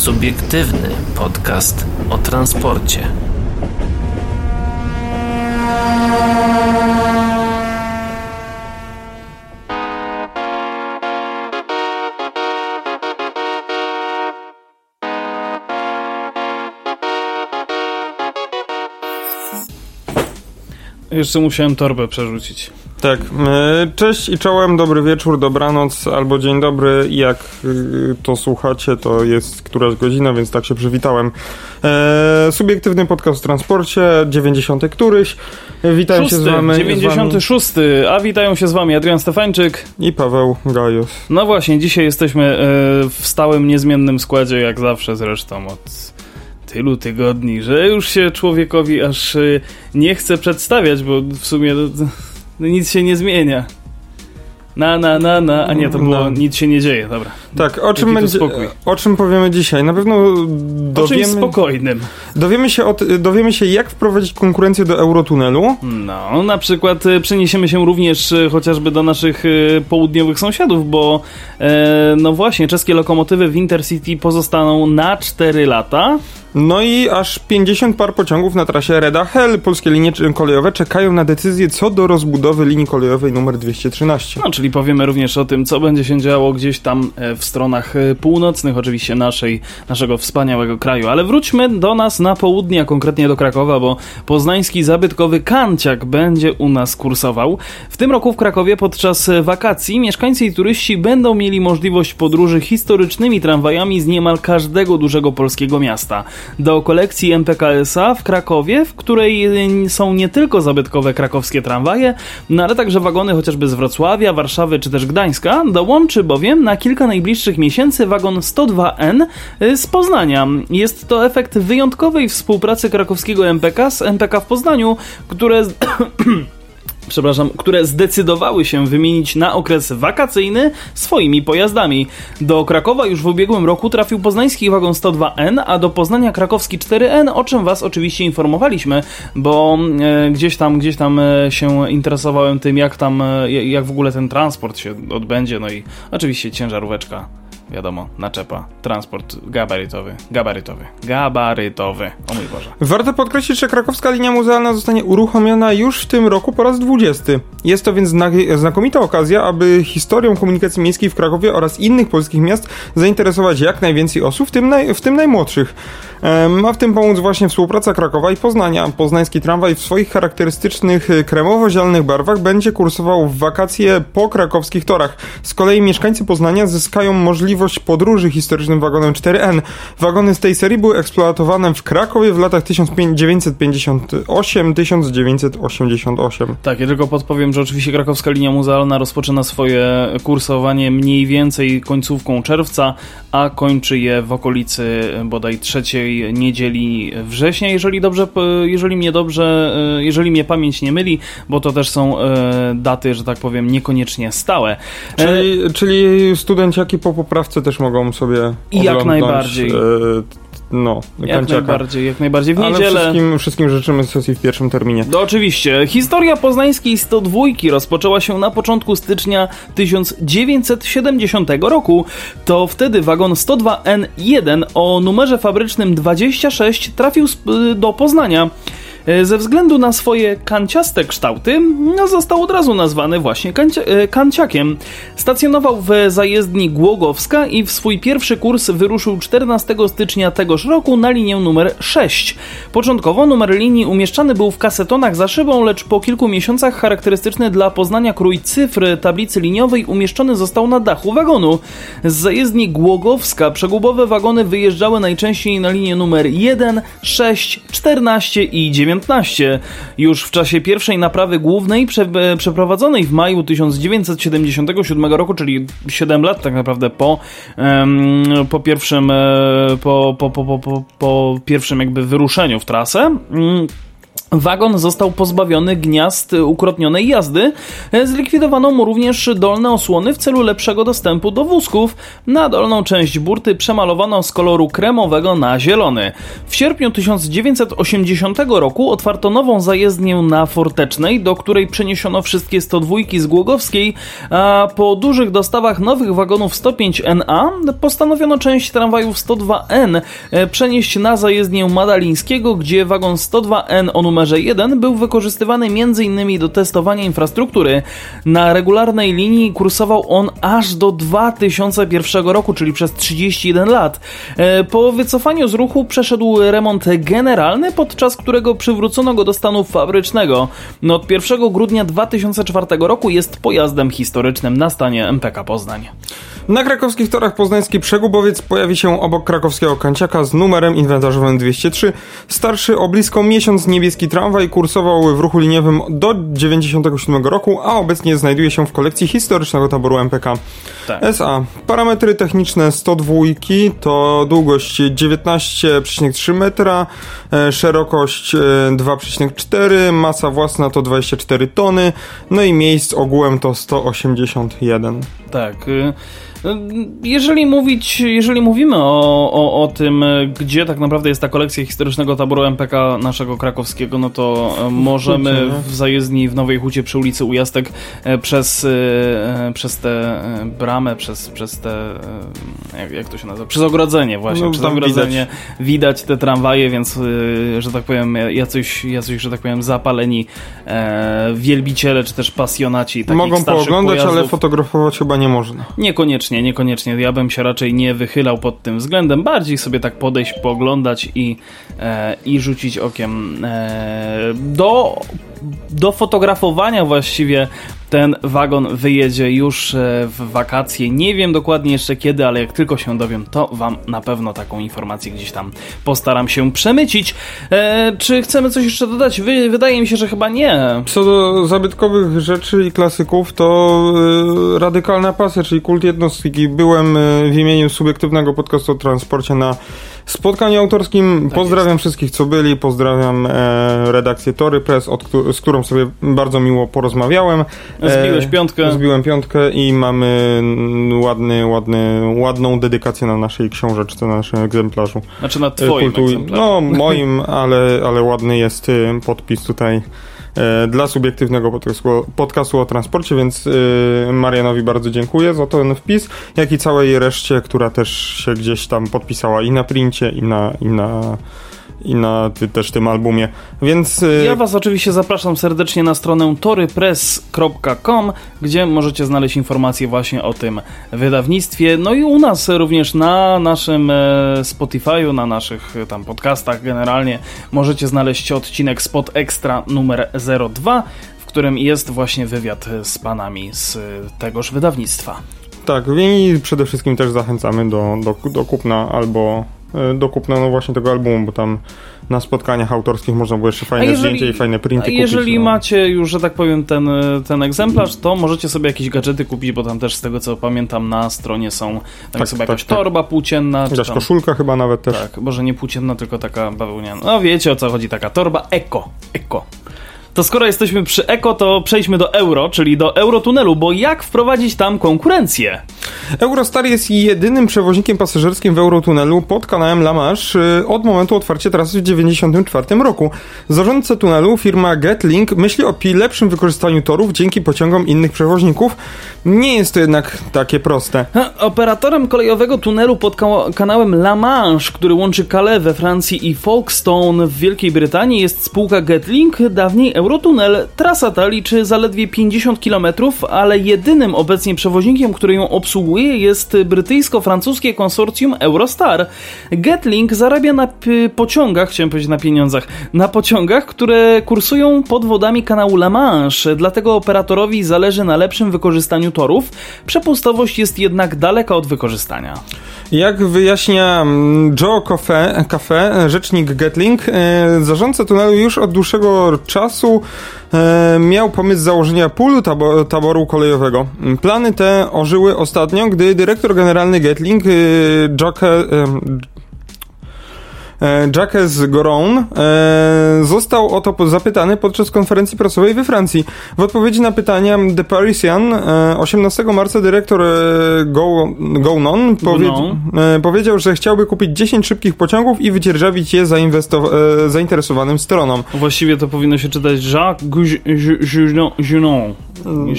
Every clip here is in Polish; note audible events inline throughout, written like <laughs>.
Subiektywny podcast o transporcie. Jeszcze musiałem torbę przerzucić. Tak. e, Cześć i czołem, dobry wieczór, dobranoc albo dzień dobry. Jak y, to słuchacie, to jest któraś godzina, więc tak się przywitałem. E, subiektywny podcast w transporcie, 90 któryś. E, Witam się z wami. 96. A witają się z wami Adrian Stefańczyk. I Paweł Gajos. No właśnie, dzisiaj jesteśmy e, w stałym, niezmiennym składzie, jak zawsze zresztą od tylu tygodni, że już się człowiekowi aż e, nie chce przedstawiać, bo w sumie no, no, nic się nie zmienia. Na, na, na, na, a nie, to było No. nic się nie dzieje, dobra. Tak, o czym, będzie, o czym powiemy dzisiaj? Na pewno O czymś dowiemy, spokojnym. dowiemy, się od, dowiemy się, jak wprowadzić konkurencję do Eurotunelu. No, na przykład e, przeniesiemy się również e, chociażby do naszych e, południowych sąsiadów, bo no właśnie, czeskie lokomotywy w Intercity pozostaną na 4 lata. No i aż 50 par pociągów na trasie Reda Hell. Polskie linie kolejowe czekają na decyzję co do rozbudowy linii kolejowej numer 213. No, czyli powiemy również o tym, co będzie się działo gdzieś tam e, w stronach e, północnych, oczywiście naszej, naszego wspaniałego kraju. Ale wróćmy do nas na południe, a konkretnie do Krakowa, bo poznański zabytkowy Kanciak będzie u nas kursował. W tym roku w Krakowie podczas e, wakacji mieszkańcy i turyści będą mieli możliwość podróży historycznymi tramwajami z niemal każdego dużego polskiego miasta. Do kolekcji MPKSA w Krakowie, w której są nie tylko zabytkowe krakowskie tramwaje, no ale także wagony chociażby z Wrocławia, Warszawy czy też Gdańska, dołączy bowiem na kilka najbliższych miesięcy wagon 102N z Poznania. Jest to efekt wyjątkowej współpracy krakowskiego MPK z MPK w Poznaniu, które... <clears throat> Przepraszam, które zdecydowały się wymienić na okres wakacyjny swoimi pojazdami. Do Krakowa już w ubiegłym roku trafił poznański wagon 102N, a do Poznania krakowski 4N, o czym Was oczywiście informowaliśmy, bo e, gdzieś tam, gdzieś tam e, się interesowałem tym, jak tam, e, jak w ogóle ten transport się odbędzie, no i oczywiście ciężaróweczka. Wiadomo, naczepa, transport gabarytowy, gabarytowy, gabarytowy. O mój Boże. Warto podkreślić, że krakowska linia muzealna zostanie uruchomiona już w tym roku po raz 20. Jest to więc znak znakomita okazja, aby historią komunikacji miejskiej w Krakowie oraz innych polskich miast zainteresować jak najwięcej osób, w tym, naj, w tym najmłodszych. Ma w tym pomóc właśnie współpraca Krakowa i Poznania. Poznański tramwaj w swoich charakterystycznych e, kremowo-zielonych barwach będzie kursował w wakacje po krakowskich torach. Z kolei mieszkańcy Poznania zyskają możliwość podróży historycznym wagonem 4N. Wagony z tej serii były eksploatowane w Krakowie w latach 1958-1988. Tak, ja tylko podpowiem, że oczywiście krakowska linia muzealna rozpoczyna swoje kursowanie mniej więcej końcówką czerwca, a kończy je w okolicy bodaj trzeciej niedzieli września, jeżeli dobrze, jeżeli mnie dobrze, jeżeli mnie pamięć nie myli, bo to też są e, daty, że tak powiem, niekoniecznie stałe. E, Czyli, czyli studenciaki po poprawce też mogą sobie I jak najbardziej. E, no, jak kanciaka. najbardziej, jak najbardziej w Ale niedzielę. wszystkim, wszystkim życzymy sesji w pierwszym terminie. No oczywiście. Historia poznańskiej 102 rozpoczęła się na początku stycznia 1970 roku. To wtedy wagon 102N1 o numerze fabrycznym 26 trafił do Poznania. E, Ze względu na swoje kanciaste kształty, no, został od razu nazwany właśnie kancia- e, kanciakiem. Stacjonował w zajezdni Głogowska i w swój pierwszy kurs wyruszył 14 stycznia tegoż roku na linię numer 6. Początkowo numer linii umieszczany był w kasetonach za szybą, lecz po kilku miesiącach charakterystyczny dla Poznania krój cyfr tablicy liniowej umieszczony został na dachu wagonu. Z zajezdni Głogowska przegubowe wagony wyjeżdżały najczęściej na linię numer 1, 6, 14 i 19. Już w czasie pierwszej naprawy głównej prze, e, przeprowadzonej w maju 1977 roku, czyli 7 lat tak naprawdę po, po pierwszym e, po, po, po, po, po, po pierwszym jakby wyruszeniu w trasę. mm, Wagon został pozbawiony gniazd ukrotnionej jazdy. Zlikwidowano mu również dolne osłony w celu lepszego dostępu do wózków. Na dolną część burty przemalowano z koloru kremowego na zielony. W sierpniu 1980 roku otwarto nową zajezdnię na Fortecznej, do której przeniesiono wszystkie 102 z Głogowskiej, a po dużych dostawach nowych wagonów 105NA postanowiono część tramwajów 102N przenieść na zajezdnię Madalińskiego, gdzie wagon 102N o numerze numerze 1 był wykorzystywany m.in. do testowania infrastruktury. Na regularnej linii kursował on aż do 2001 roku, czyli przez 31 lat. E, po wycofaniu z ruchu przeszedł remont generalny, podczas którego przywrócono go do stanu fabrycznego. No, od 1 grudnia 2004 roku jest pojazdem historycznym na stanie MPK Poznań. Na krakowskich torach poznański przegubowiec pojawi się obok krakowskiego kanciaka z numerem inwentarzowym 203. Starszy o blisko miesiąc niebieski tramwaj kursował w ruchu liniowym do 97 roku, a obecnie znajduje się w kolekcji historycznego taboru MPK. Tak. SA. Parametry techniczne 102 to długość 19,3 metra, e, szerokość 2,4, e, masa własna to 24 tony, no i miejsc ogółem to 181. Tak. Jeżeli mówić, jeżeli mówimy o, o, o tym, gdzie tak naprawdę jest ta kolekcja historycznego taboru MPK naszego krakowskiego, no to e, możemy w zajezdni w Nowej Hucie przy ulicy Ujastek e, przez, e, przez tę bramę, przez, przez te, jak, jak to się nazywa, przez ogrodzenie właśnie, no, przez ogrodzenie widać. widać. te tramwaje, więc, że tak powiem, jacyś, jacyś że tak powiem, zapaleni wielbiciele, czy też pasjonaci takich Mogą pooglądać, pojazdów. ale fotografować chyba nie można. Niekoniecznie Niekoniecznie, niekoniecznie. Ja bym się raczej nie wychylał pod tym względem. Bardziej sobie tak podejść, pooglądać i, e, i rzucić okiem e, do, do fotografowania właściwie ten wagon wyjedzie już e, w wakacje. Nie wiem dokładnie jeszcze kiedy, ale jak tylko się dowiem, to Wam na pewno taką informację gdzieś tam postaram się przemycić. E, czy chcemy coś jeszcze dodać? Wy, wydaje mi się, że chyba nie. Co do zabytkowych rzeczy i klasyków, to e, radykalna pasja, czyli kult jednostki. Byłem w imieniu subiektywnego podcastu o transporcie na spotkaniu autorskim. Tak pozdrawiam jest. wszystkich, co byli. Pozdrawiam e, redakcję Tory Press, od, z którą sobie bardzo miło porozmawiałem. Zbiłeś piątkę. Zbiłem piątkę i mamy ładny, ładny, ładną dedykację na naszej książeczce, na naszym egzemplarzu. Znaczy na twoim Kultu... egzemplarzu. No, <laughs> moim, ale, ale ładny jest y, podpis tutaj e, dla subiektywnego podcastu, podcastu o transporcie, więc y, Marianowi bardzo dziękuję za ten wpis, jak i całej reszcie, która też się gdzieś tam podpisała i na princie, i na, i na i na ty, też tym albumie. Więc y, ja was oczywiście zapraszam serdecznie na stronę torypress.com, gdzie możecie znaleźć informacje właśnie o tym wydawnictwie. No i u nas również na naszym e, Spotify'u, na naszych e, tam podcastach generalnie możecie znaleźć odcinek Spot Extra numer 02, w którym jest właśnie wywiad z panami z tegoż wydawnictwa. Tak, i przede wszystkim też zachęcamy do, do, do kupna albo E, do kupna no właśnie tego albumu, bo tam na spotkaniach autorskich można było jeszcze fajne jeżeli, zdjęcia i fajne printy kupić. Jeżeli no. macie już, że tak powiem, ten, ten egzemplarz, to możecie sobie jakieś gadżety kupić, bo tam też z tego co pamiętam na stronie są tam tak, sobie tak, jakaś tak. torba płócienna. Jakaś tam, koszulka chyba nawet też. Tak, może nie płócienna, tylko taka bawełniana. No wiecie o co chodzi, taka torba eko. Eko. To skoro jesteśmy przy eko, to przejdźmy do euro, czyli do eurotunelu, bo jak wprowadzić tam konkurencję? Eurostar jest jedynym przewoźnikiem pasażerskim w eurotunelu pod kanałem La Manche y, od momentu otwarcia trasy w 1994 roku. Zarządca tunelu, firma Getlink, myśli o lepszym wykorzystaniu torów dzięki pociągom innych przewoźników. Nie jest to jednak takie proste. Operatorem kolejowego tunelu pod kanałem La Manche, który łączy Calais we Francji i Folkestone w Wielkiej Brytanii jest spółka Getlink, dawniej Eurotunel. Trasa ta liczy zaledwie 50 km, ale jedynym obecnie przewoźnikiem, który ją obsługuje jest brytyjsko-francuskie konsorcjum Eurostar. Getlink zarabia na pociągach, chciałem powiedzieć na pieniądzach, na pociągach, które kursują pod wodami kanału La Manche, dlatego operatorowi zależy na lepszym wykorzystaniu torów. Przepustowość jest jednak daleka od wykorzystania. Jak wyjaśnia mm, Joe Cafe rzecznik Getlink, e, zarządca tunelu już od dłuższego czasu e, miał pomysł założenia pulu taboru kolejowego. Plany te ożyły ostatnio, gdy dyrektor generalny Getlink, e, e, Jacques Goron, e, został o to zapytany podczas konferencji prasowej we Francji. W odpowiedzi na pytania The Parisian 18 marca dyrektor Go, Gounon powie, powiedział, że chciałby kupić 10 szybkich pociągów i wydzierżawić je zainteresowanym stronom. Właściwie to powinno się czytać Jacques Junon.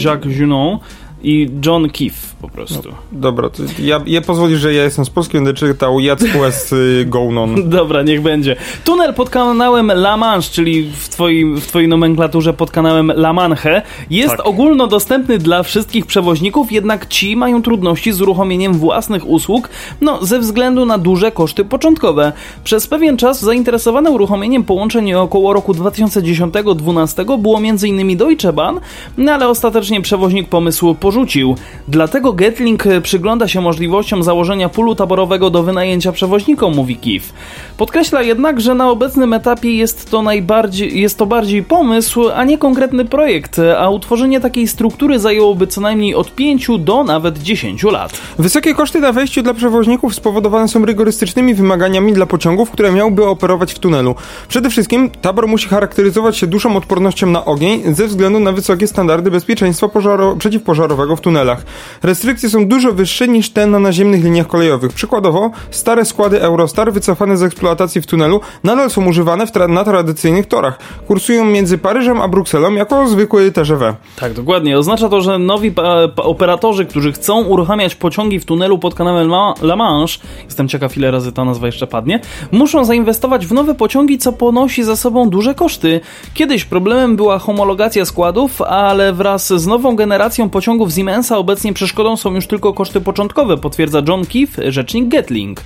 Jacques Junon i John Keefe po prostu. No, dobra, to ja, ja pozwolisz, że ja jestem z Polski, będę czytał Jacek West <laughs> y, Gounon. Dobra, niech będzie. Tunel pod kanałem La Manche, czyli w twojej, w twojej nomenklaturze pod kanałem La Manche, jest tak. ogólnodostępny dla wszystkich przewoźników, jednak ci mają trudności z uruchomieniem własnych usług, no ze względu na duże koszty początkowe. Przez pewien czas zainteresowane uruchomieniem połączeń około roku 2010-2012 było m.in. Deutsche Bahn, no ale ostatecznie przewoźnik pomysłu porzucił. Dlatego Getlink przygląda się możliwościom założenia pulu taborowego do wynajęcia przewoźnikom, mówi KIF. Podkreśla jednak, że na obecnym etapie jest to, najbardziej, jest to bardziej pomysł, a nie konkretny projekt, a utworzenie takiej struktury zajęłoby co najmniej od 5 do nawet 10 lat. Wysokie koszty na wejściu dla przewoźników spowodowane są rygorystycznymi wymaganiami dla pociągów, które miałby operować w tunelu. Przede wszystkim tabor musi charakteryzować się dużą odpornością na ogień ze względu na wysokie standardy bezpieczeństwa pożaro przeciwpożarowego w tunelach. Restrykcje są dużo wyższe niż te na naziemnych liniach kolejowych. Przykładowo, stare składy Eurostar wycofane z eksploatacji w tunelu nadal są używane tra na tradycyjnych torach. Kursują między Paryżem a Brukselą jako zwykły TGV. Tak, dokładnie. Oznacza to, że nowi operatorzy, którzy chcą uruchamiać pociągi w tunelu pod kanałem La, Manche, jestem ciekaw ile razy ta nazwa jeszcze padnie, muszą zainwestować w nowe pociągi, co ponosi za sobą duże koszty. Kiedyś problemem była homologacja składów, ale wraz z nową generacją pociągów Siemensa obecnie przeszkodą są już tylko koszty początkowe, potwierdza John Keefe, rzecznik Gatling.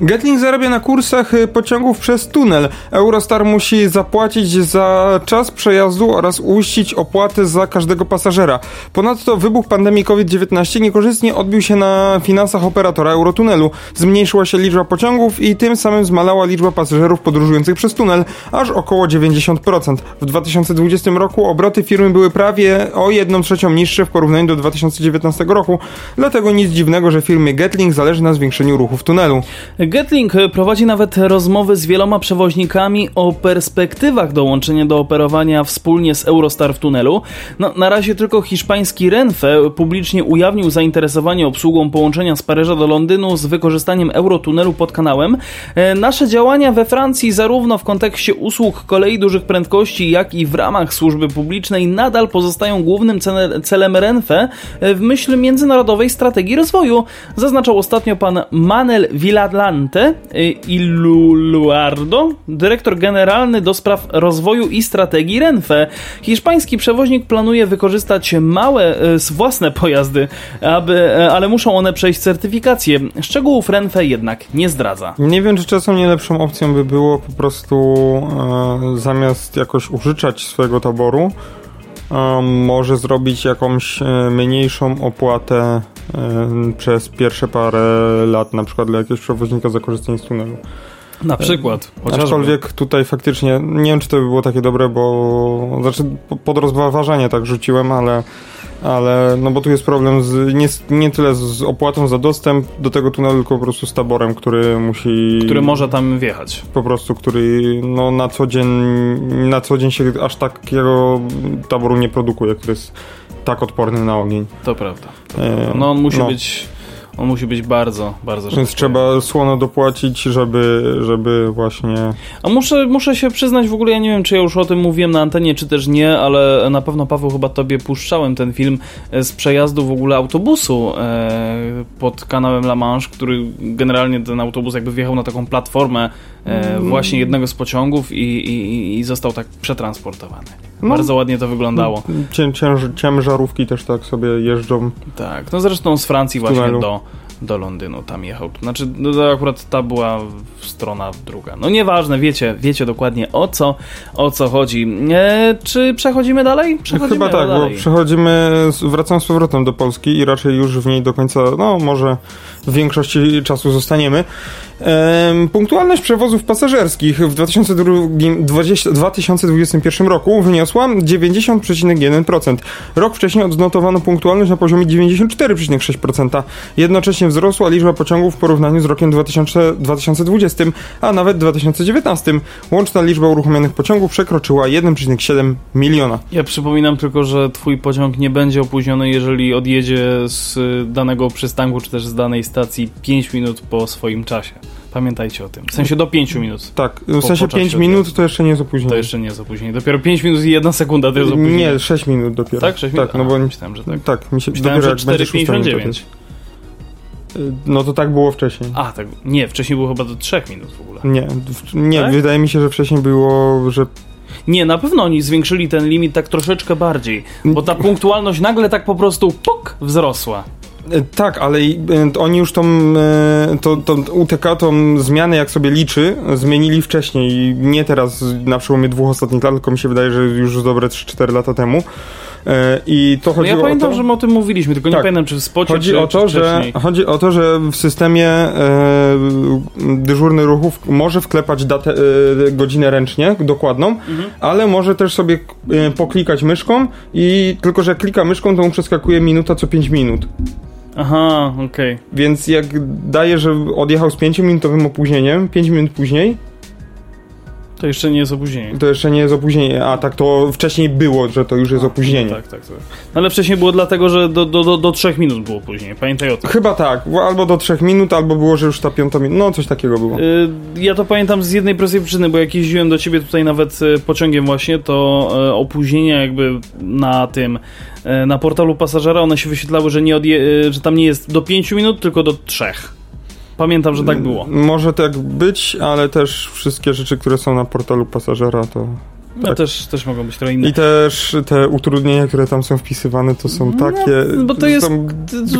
Gatling zarabia na kursach y, pociągów przez tunel. Eurostar musi zapłacić za czas przejazdu oraz uiścić opłaty za każdego pasażera. Ponadto wybuch pandemii COVID-19 niekorzystnie odbił się na finansach operatora Eurotunelu. Zmniejszyła się liczba pociągów i tym samym zmalała liczba pasażerów podróżujących przez tunel, aż około 90%. W 2020 roku obroty firmy były prawie o 1 trzecią niższe w porównaniu do 2019 roku, dlatego nic dziwnego, że firmie Gatling zależy na zwiększeniu ruchu w tunelu. Getlink prowadzi nawet rozmowy z wieloma przewoźnikami o perspektywach dołączenia do operowania wspólnie z Eurostar w tunelu. No, na razie tylko hiszpański Renfe publicznie ujawnił zainteresowanie obsługą połączenia z Paryża do Londynu z wykorzystaniem Eurotunelu pod kanałem. E, nasze działania we Francji, zarówno w kontekście usług kolei dużych prędkości, jak i w ramach służby publicznej, nadal pozostają głównym celem Renfe w myśl międzynarodowej strategii rozwoju, zaznaczał ostatnio pan Manel Villadla Atlante y, Illuardo, dyrektor generalny do spraw rozwoju i strategii Renfe. Hiszpański przewoźnik planuje wykorzystać małe y, własne pojazdy, aby, y, ale muszą one przejść certyfikację. Szczegółów Renfe jednak nie zdradza. Nie wiem, czy czasem nie lepszą opcją by było po prostu e, zamiast jakoś użyczać swojego taboru, może zrobić jakąś e, mniejszą opłatę przez pierwsze parę lat, na przykład dla jakiegoś przewoźnika za korzystanie z tunelu. Na przykład. Chociażby. Aczkolwiek tutaj faktycznie nie wiem, czy to by było takie dobre, bo znaczy pod rozważanie tak rzuciłem, ale ale no bo tu jest problem z, nie, nie tyle z opłatą za dostęp do tego tunelu, tylko po prostu z taborem, który musi... Który może tam wjechać. Po prostu, który no na co dzień, na co dzień się aż takiego taboru nie produkuje, który jest tak odporny na ogień. To prawda. To prawda. No on musi no. być on musi być bardzo, bardzo Więc trzeba słono dopłacić, żeby, żeby właśnie... A muszę, muszę się przyznać, w ogóle ja nie wiem, czy ja już o tym mówiłem na antenie, czy też nie, ale na pewno, Paweł, chyba tobie puszczałem ten film z przejazdu w ogóle autobusu e, pod kanałem La Manche, który generalnie ten autobus jakby wjechał na taką platformę e, mm. właśnie jednego z pociągów i, i, i został tak przetransportowany. No, Bardzo ładnie to wyglądało. Cię, cięż, ciężarówki też tak sobie jeżdżą. Tak, no zresztą z Francji właśnie do, do Londynu tam jechał. Znaczy, no akurat ta była strona druga. No nieważne, wiecie, wiecie dokładnie o co, o co chodzi. E, czy przechodzimy dalej? Przechodzimy Chyba tak, dalej. bo przechodzimy, wracam z powrotem do Polski i raczej już w niej do końca, no może w większości czasu zostaniemy. Punktualność przewozów pasażerskich w 2002, 20, 2021 roku wyniosła 90,1%. Rok wcześniej odnotowano punktualność na poziomie 94,6%. Jednocześnie wzrosła liczba pociągów w porównaniu z rokiem 2000, 2020, a nawet 2019. Łączna liczba uruchomionych pociągów przekroczyła 1,7 miliona. Ja przypominam tylko, że twój pociąg nie będzie opóźniony, jeżeli odjedzie z danego przystanku, czy też z danej stacji 5 minut po swoim czasie. Pamiętajcie o tym. W sensie do 5 minut. Tak, w sensie 5 minut to jeszcze nie jest opóźnienie. To jeszcze nie jest opóźnienie. Dopiero 5 minut i 1 sekunda to jest opóźnienie. Nie, 6 minut dopiero. Tak, 6 minut? Tak, no bo myślałem, że tak. Tak, mi się myślałem, dopiero że 4,59. No to tak było wcześniej. A, tak. Nie, wcześniej było chyba do 3 minut w ogóle. Nie, w, nie, tak? wydaje mi się, że wcześniej było, że nie, na pewno oni zwiększyli ten limit tak troszeczkę bardziej, bo ta punktualność nagle tak po prostu puk wzrosła. E, tak, ale e, oni już tą, e, to, to UTK, tą zmianę jak sobie liczy, zmienili wcześniej. Nie teraz na przełomie dwóch ostatnich lat, tylko mi się wydaje, że już dobre 3-4 lata temu. I to chodzi no ja pamiętam, to, że my o tym mówiliśmy, tylko tak. nie pamiętam, czy w spocie, chodzi czy, o to, czy że Chodzi o to, że w systemie e, dyżurny ruchów może wklepać datę, e, godzinę ręcznie, dokładną, mhm. ale może też sobie e, poklikać myszką i tylko, że klika myszką, to mu przeskakuje minuta co 5 minut. Aha, okej. Okay. Więc jak daje, że odjechał z 5-minutowym opóźnieniem, 5 minut później, to jeszcze nie jest opóźnienie. To jeszcze nie jest opóźnienie, a tak to wcześniej było, że to już jest opóźnienie. No tak, tak, tak. No ale wcześniej było dlatego, że do, do, do, do 3 minut było opóźnienie, pamiętaj o tym. Chyba tak, albo do 3 minut, albo było, że już ta piąta minuta, no coś takiego było. Yy, ja to pamiętam z jednej prostej przyczyny, bo jak jeździłem do ciebie tutaj nawet y, pociągiem właśnie, to e, opóźnienia jakby na tym, e, na portalu pasażera, one się wyświetlały, że, nie odje, e, że tam nie jest do 5 minut, tylko do 3. Pamiętam, że tak było. Może tak być, ale też wszystkie rzeczy, które są na portalu pasażera, to no tak. też, też mogą być trochę inne. I też te utrudnienia, które tam są wpisywane, to są no, takie. No, bo to jest.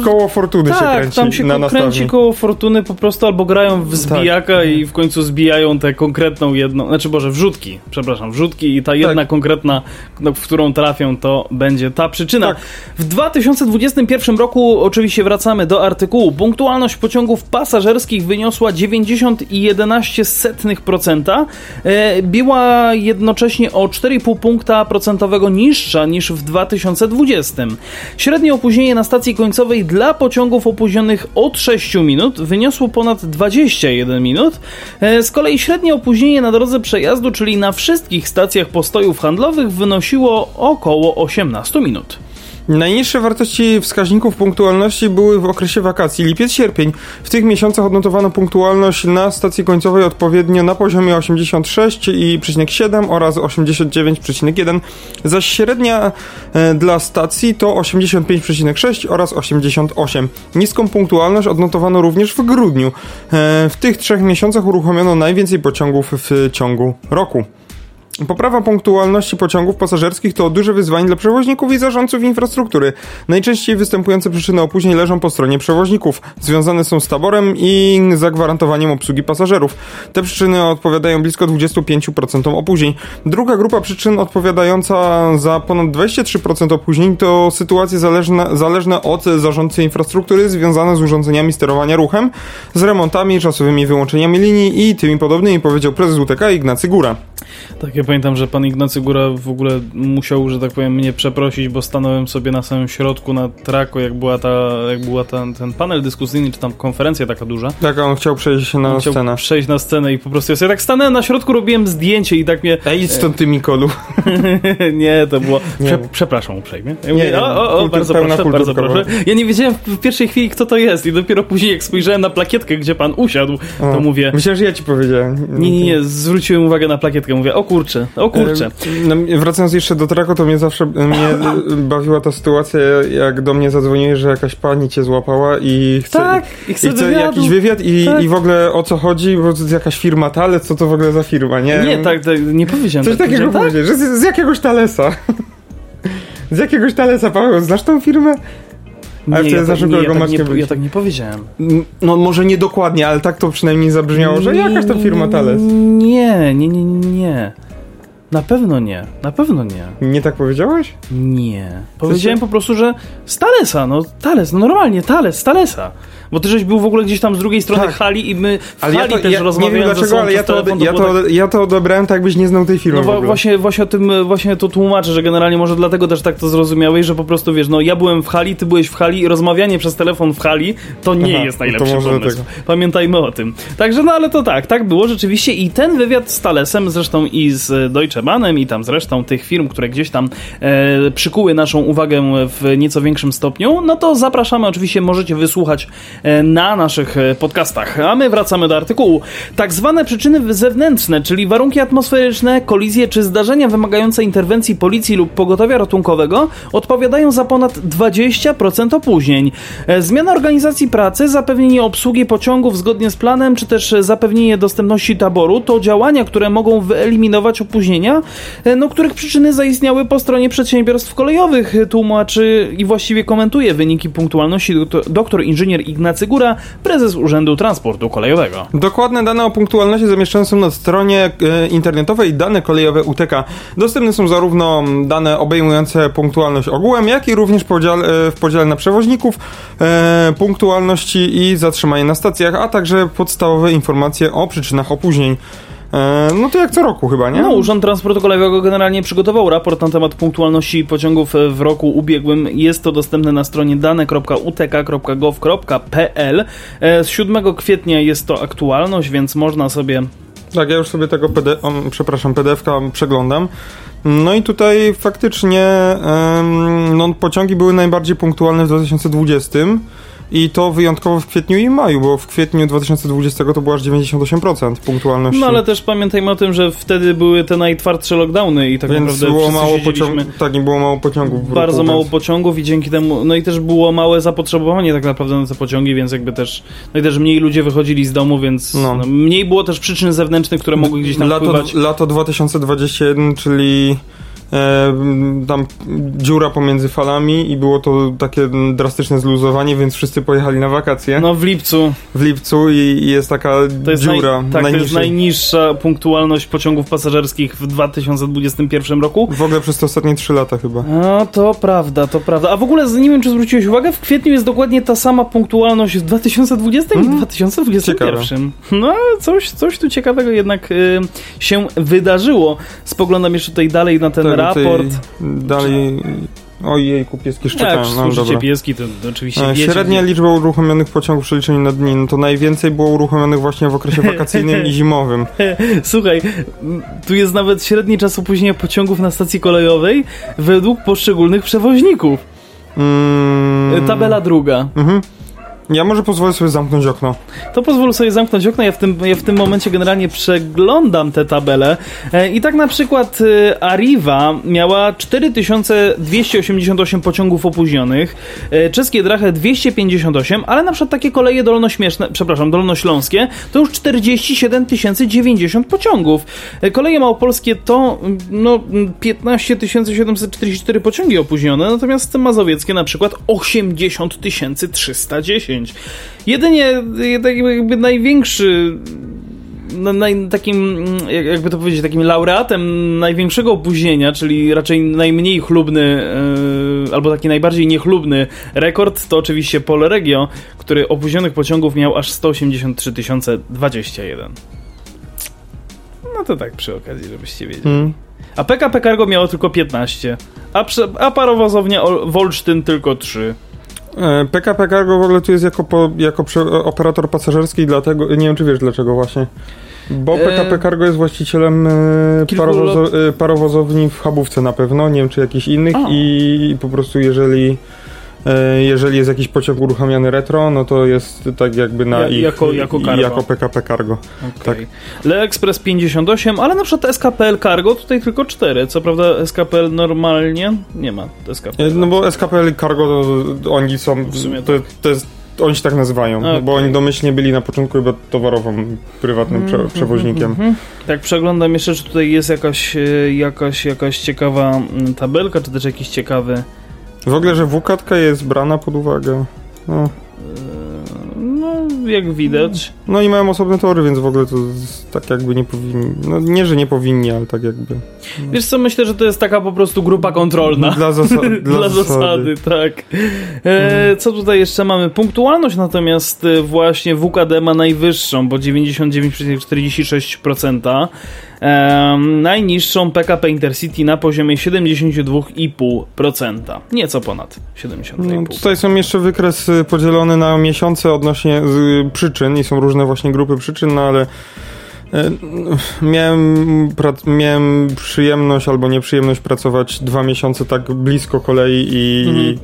Koło fortuny tak, się kręci. Tam się na kręci koło fortuny po prostu albo grają w tak. zbijaka tak. i w końcu zbijają tę konkretną jedną. Znaczy, Boże, wrzutki, przepraszam, wrzutki i ta jedna tak. konkretna, no, w którą trafią, to będzie ta przyczyna. Tak. W 2021 roku oczywiście wracamy do artykułu. Punktualność pociągów pasażerskich wyniosła 90,11%. E, była jednocześnie o 4,5 punkta procentowego niższa niż w 2020. Średnie opóźnienie na stacji końcowej dla pociągów opóźnionych od 6 minut wyniosło ponad 21 minut. E, z kolei średnie opóźnienie na drodze przejazdu, czyli na wszystkich stacjach postojów handlowych, wynosiło około 18 minut. Najniższe wartości wskaźników punktualności były w okresie wakacji lipiec-sierpień. W tych miesiącach odnotowano punktualność na stacji końcowej odpowiednio na poziomie 86,7 oraz 89,1, zaś średnia e, dla stacji to 85,6 oraz 88. Niską punktualność odnotowano również w grudniu. E, w tych trzech miesiącach uruchomiono najwięcej pociągów w ciągu roku. Poprawa punktualności pociągów pasażerskich to duże wyzwanie dla przewoźników i zarządców infrastruktury. Najczęściej występujące przyczyny opóźnień leżą po stronie przewoźników. Związane są z taborem i zagwarantowaniem obsługi pasażerów. Te przyczyny odpowiadają blisko 25% opóźnień. Druga grupa przyczyn odpowiadająca za ponad 23% opóźnień to sytuacje zależne, zależne od zarządcy infrastruktury związane z urządzeniami sterowania ruchem, z remontami, czasowymi wyłączeniami linii i tymi podobnymi, powiedział prezes UTK Ignacy Góra. Tak, ja pamiętam, że pan Ignacy Góra w ogóle musiał, że tak powiem, mnie przeprosić, bo stanąłem sobie na samym środku na traku, jak była ta, jak była ta, ten panel dyskusyjny, czy tam konferencja taka duża. Tak, on chciał przejść na on scenę. Chciał przejść na scenę i po prostu ja sobie tak stanąłem na środku, robiłem zdjęcie i tak mnie... Ej, stąd ty Mikolu. <laughs> nie, to było... Prze przepraszam uprzejmie. Ja mówię, nie, o, o, o bardzo proszę, bardzo proszę. Ja nie wiedziałem w pierwszej chwili, kto to jest i dopiero później, jak spojrzałem na plakietkę, gdzie pan usiadł, to mówię... Myślałem, że ja ci powiedziałem. Nie, nie, nie, zwróciłem uwagę na plakietkę, mówię, o kurczę, o kurczę. No, wracając jeszcze do traku, to mnie zawsze mnie <laughs> bawiła ta sytuacja, jak do mnie zadzwoniłeś, że jakaś pani cię złapała i chce, tak, i chce, i chce jakiś wywiad i, tak. i w ogóle o co chodzi, bo to jest jakaś firma Thales, co to w ogóle za firma, nie? Nie, tak, tak nie powiedziałem. Coś tak, takiego tak? powiedzieć, że z, z jakiegoś Thalesa. <laughs> z jakiegoś Thalesa, Paweł, znasz tą firmę? Ale nie, ja, tak, nie, ja, tak nie, ja tak nie powiedziałem. No może nie dokładnie, ale tak to przynajmniej zabrzmiało, że jakaś to firma Thales. Nie, nie, nie, nie. Na pewno nie, na pewno nie. Nie tak powiedziałeś? Nie. Powiedziałem po prostu, że z Talesa, no Tales, no normalnie Tales, z Talesa. Bo ty żeś był w ogóle gdzieś tam z drugiej strony Tak. hali i my w Ale ja hali to, też ja, nie rozmawiając wiem ze dlaczego, ale ja to, telefon, ja, to, tak- ja to odebrałem tak, jakbyś nie znał tej firmy No właśnie, właśnie o tym właśnie to tłumaczę, że generalnie może dlatego też tak to zrozumiałeś, że po prostu wiesz, no ja byłem w hali, ty byłeś w hali i rozmawianie przez telefon w hali to nie Aha, jest to najlepszy pomysł. Pamiętajmy o tym. Także no ale to tak, tak było rzeczywiście i ten wywiad z Talesem, zresztą i z Deutsche I tam zresztą tych firm, które gdzieś tam e, przykuły naszą uwagę w nieco większym stopniu, no to zapraszamy, oczywiście możecie wysłuchać e, na naszych e, podcastach. A my wracamy do artykułu. Tak zwane przyczyny zewnętrzne, czyli warunki atmosferyczne, kolizje czy zdarzenia wymagające interwencji policji lub pogotowia ratunkowego odpowiadają za ponad 20% opóźnień. E, Zmiana organizacji pracy, zapewnienie obsługi pociągów zgodnie z planem, czy też zapewnienie dostępności taboru to działania, które mogą wyeliminować opóźnienia, e, no, których przyczyny zaistniały po stronie przedsiębiorstw kolejowych, e, tłumaczy i właściwie komentuje wyniki punktualności doktor, doktor inżynier Ignacy Góra, prezes Urzędu Transportu Kolejowego. Dokładne dane o punktualności zamieszczone są na stronie e, internetowej dane kolejowe UTK. Dostępne są zarówno dane obejmujące punktualność ogółem, jak i również podział, w podziale na przewoźników, punktualności i zatrzymanie na stacjach, a także podstawowe informacje o przyczynach opóźnień. E, no to jak co roku chyba, nie? No, Urząd Transportu Kolejowego generalnie przygotował raport na temat punktualności pociągów w roku ubiegłym. Jest to dostępne na stronie dane.utk.gov.pl. E, Z 7 kwietnia jest to aktualność, więc można sobie Tak, ja już sobie tego PD, o, przepraszam, PDF-ka przeglądam. No i tutaj faktycznie no, pociągi były najbardziej punktualne w 2020 i to wyjątkowo w kwietniu i maju, bo w kwietniu 2020 to było aż 98% punktualności. No ale też pamiętajmy o tym, że wtedy były te najtwardsze lockdowny i tak Więc naprawdę było mało pociągów, tak, nie było mało pociągów. Bardzo roku, mało więc- pociągów i dzięki temu, no i też było małe zapotrzebowanie tak naprawdę na te pociągi, więc jakby też, no i też mniej ludzie wychodzili z domu, więc No. no, mniej było też przyczyn zewnętrznych, które mogły gdzieś tam lato, wpływać. lato 2021, czyli tam dziura pomiędzy falami i było to takie drastyczne zluzowanie, więc wszyscy pojechali na wakacje No w lipcu w lipcu i, i jest taka jest, dziura. naj, tak, to jest najniższa. najniższa punktualność pociągów pasażerskich w 2021 roku. W ogóle przez te ostatnie 3 lata chyba. No, to prawda, to prawda. A w ogóle, nie wiem, czy zwróciłeś uwagę, w kwietniu jest dokładnie ta sama punktualność w 2020 i Mhm. 2021. No, coś, coś tu ciekawego jednak y, się wydarzyło. Spoglądam jeszcze tutaj dalej na ten Tak, raport. Dalej. Ojejku, pieski szczekają. No, służycie dobra. pieski, to, to oczywiście E, Średnia gdzie- liczba uruchomionych pociągów w przeliczeniu na dni, no to najwięcej było uruchomionych właśnie w okresie <laughs> wakacyjnym i zimowym. <laughs> Słuchaj, tu jest nawet średni czas opóźnienia pociągów na stacji kolejowej według poszczególnych przewoźników. Mm, Tabela druga. Mhm. Ja może pozwolę sobie zamknąć okno. To pozwól sobie zamknąć okno. Ja w tym, ja w tym momencie generalnie przeglądam te tabele. I tak na przykład e, Arriva miała 4288 pociągów opóźnionych, e, czeskie Drache 258, ale na przykład takie koleje dolnośmieszne, przepraszam, dolnośląskie to już 47 090 pociągów. E, Koleje małopolskie to mm, no, mm, 15 744 pociągi opóźnione, natomiast mazowieckie na przykład 80 310. Jedynie e, jakby największy na- naj, takim, mm, jak- jakby to powiedzieć, takim laureatem największego opóźnienia, czyli raczej najmniej chlubny, yy, albo taki najbardziej niechlubny rekord, to oczywiście Polregio, który opóźnionych pociągów miał aż 183 021. No to tak przy okazji, żebyście wiedzieli. Mm. A PKP Cargo miało tylko 15, a, prze, a parowozownia Ol- Wolsztyn tylko 3. E, PKP Cargo w ogóle tu jest jako, po, jako prze, operator pasażerski, dlatego nie wiem czy wiesz dlaczego właśnie. Bo E, PKP Cargo jest właścicielem e, parowozo, e, parowozowni w Chabówce na pewno, nie wiem czy jakichś innych A. i po prostu jeżeli e, jeżeli jest jakiś pociąg uruchamiany retro, no to jest tak jakby na Ja- ich jako- jako cargo. jako PKP Cargo. Tak. Okay. Le Express 58, ale na przykład SKPL Cargo tutaj tylko 4. Co prawda SKPL normalnie nie ma SKPL. E, No bo SKPL Cargo to oni są W sumie to, to jest oni się tak nazywają, Okej. bo oni domyślnie byli na początku chyba towarowym, prywatnym prze, przewoźnikiem. Mhm. Tak przeglądam jeszcze, czy tutaj jest jakaś, e, jakaś, jakaś ciekawa mm, tabelka, czy też jakiś ciekawy W ogóle, że WKTK jest brana pod uwagę. No, e, no No, jak widać. No i mają osobne tory, więc w ogóle to tak jakby nie powinni. No nie, że nie powinni, ale tak jakby. Wiesz co, myślę, że to jest taka po prostu grupa kontrolna. Dla, zasa <laughs> dla, Dla zasady, tak. E, co tutaj jeszcze mamy? Punktualność natomiast e, właśnie WKD ma najwyższą, bo 99,46%. E, najniższą PKP Intercity na poziomie 72,5%. Nieco ponad 72,5%. No, tutaj są jeszcze wykres y, podzielony na miesiące odnośnie y, przyczyn i są różne właśnie grupy przyczyn, no ale y, miałem, miałem przyjemność albo nieprzyjemność pracować dwa miesiące tak blisko kolei i Mhm.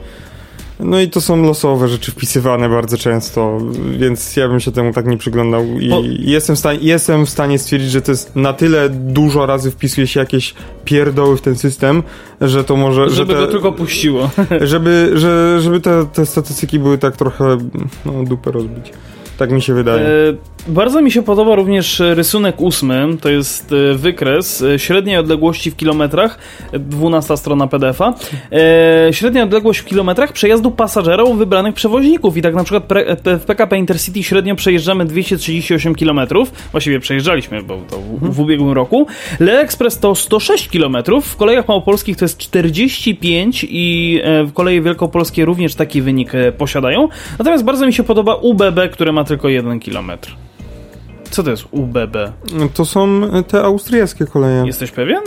No i to są losowe rzeczy wpisywane bardzo często, więc ja bym się temu tak nie przyglądał i Bo- jestem, w stanie, jestem w stanie stwierdzić, że to jest na tyle dużo razy wpisuje się jakieś pierdoły w ten system, że to może... Żeby że te, go tylko puściło. <laughs> żeby, że, żeby te, te statystyki były tak trochę, no, dupę rozbić. Tak mi się wydaje. E, bardzo mi się podoba również rysunek ósmy, to jest e, wykres e, średniej odległości w kilometrach, e, 12 strona PDF-a, e, średnia odległość w kilometrach przejazdu pasażerów wybranych przewoźników. I tak na przykład e, w PKP Intercity średnio przejeżdżamy 238 km, właściwie przejeżdżaliśmy, bo to w, w ubiegłym roku, Le Express to 106 km, w kolejach małopolskich to jest 45 i e, w koleje wielkopolskie również taki wynik e, posiadają, natomiast bardzo mi się podoba UBB, które ma tylko 1 km. Co to jest UBB? To są te austriackie koleje. Jesteś pewien?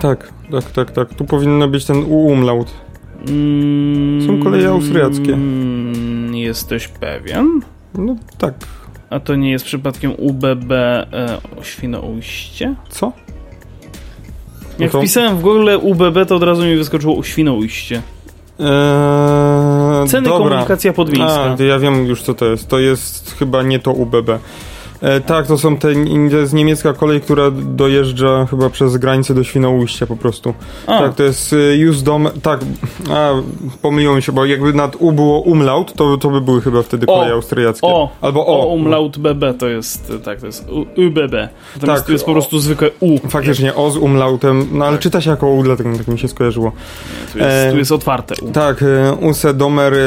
Tak, tak, tak, tak. Tu powinno być ten umlaut. Mm, Są koleje austriackie. mm, Jesteś pewien? No tak. A to nie jest przypadkiem UBB e, Świnoujście? Co? Jak No to- wpisałem w Google UBB, to od razu mi wyskoczyło Świnoujście. Eee, Ceny dobra. komunikacja podmiejska. A, ja wiem już co to jest. To jest chyba nie to UBB. E, tak, to są te, to jest niemiecka kolej, która dojeżdża chyba przez granicę do Świnoujścia po prostu. A, Tak, to jest y, Jusdom, tak, a, pomyliło mi się, bo jakby nad U było umlaut, to, to by były chyba wtedy O, koleje austriackie. o, Albo o, o. umlaut BB to jest, e, tak, to jest UBB. Natomiast Tak, tu jest po o. prostu zwykłe U. Faktycznie, o z umlautem, no ale Tak. czyta się jako U, dlatego tak mi się skojarzyło. Tu jest, tu E, jest otwarte U. Tak, y, USE Domer y,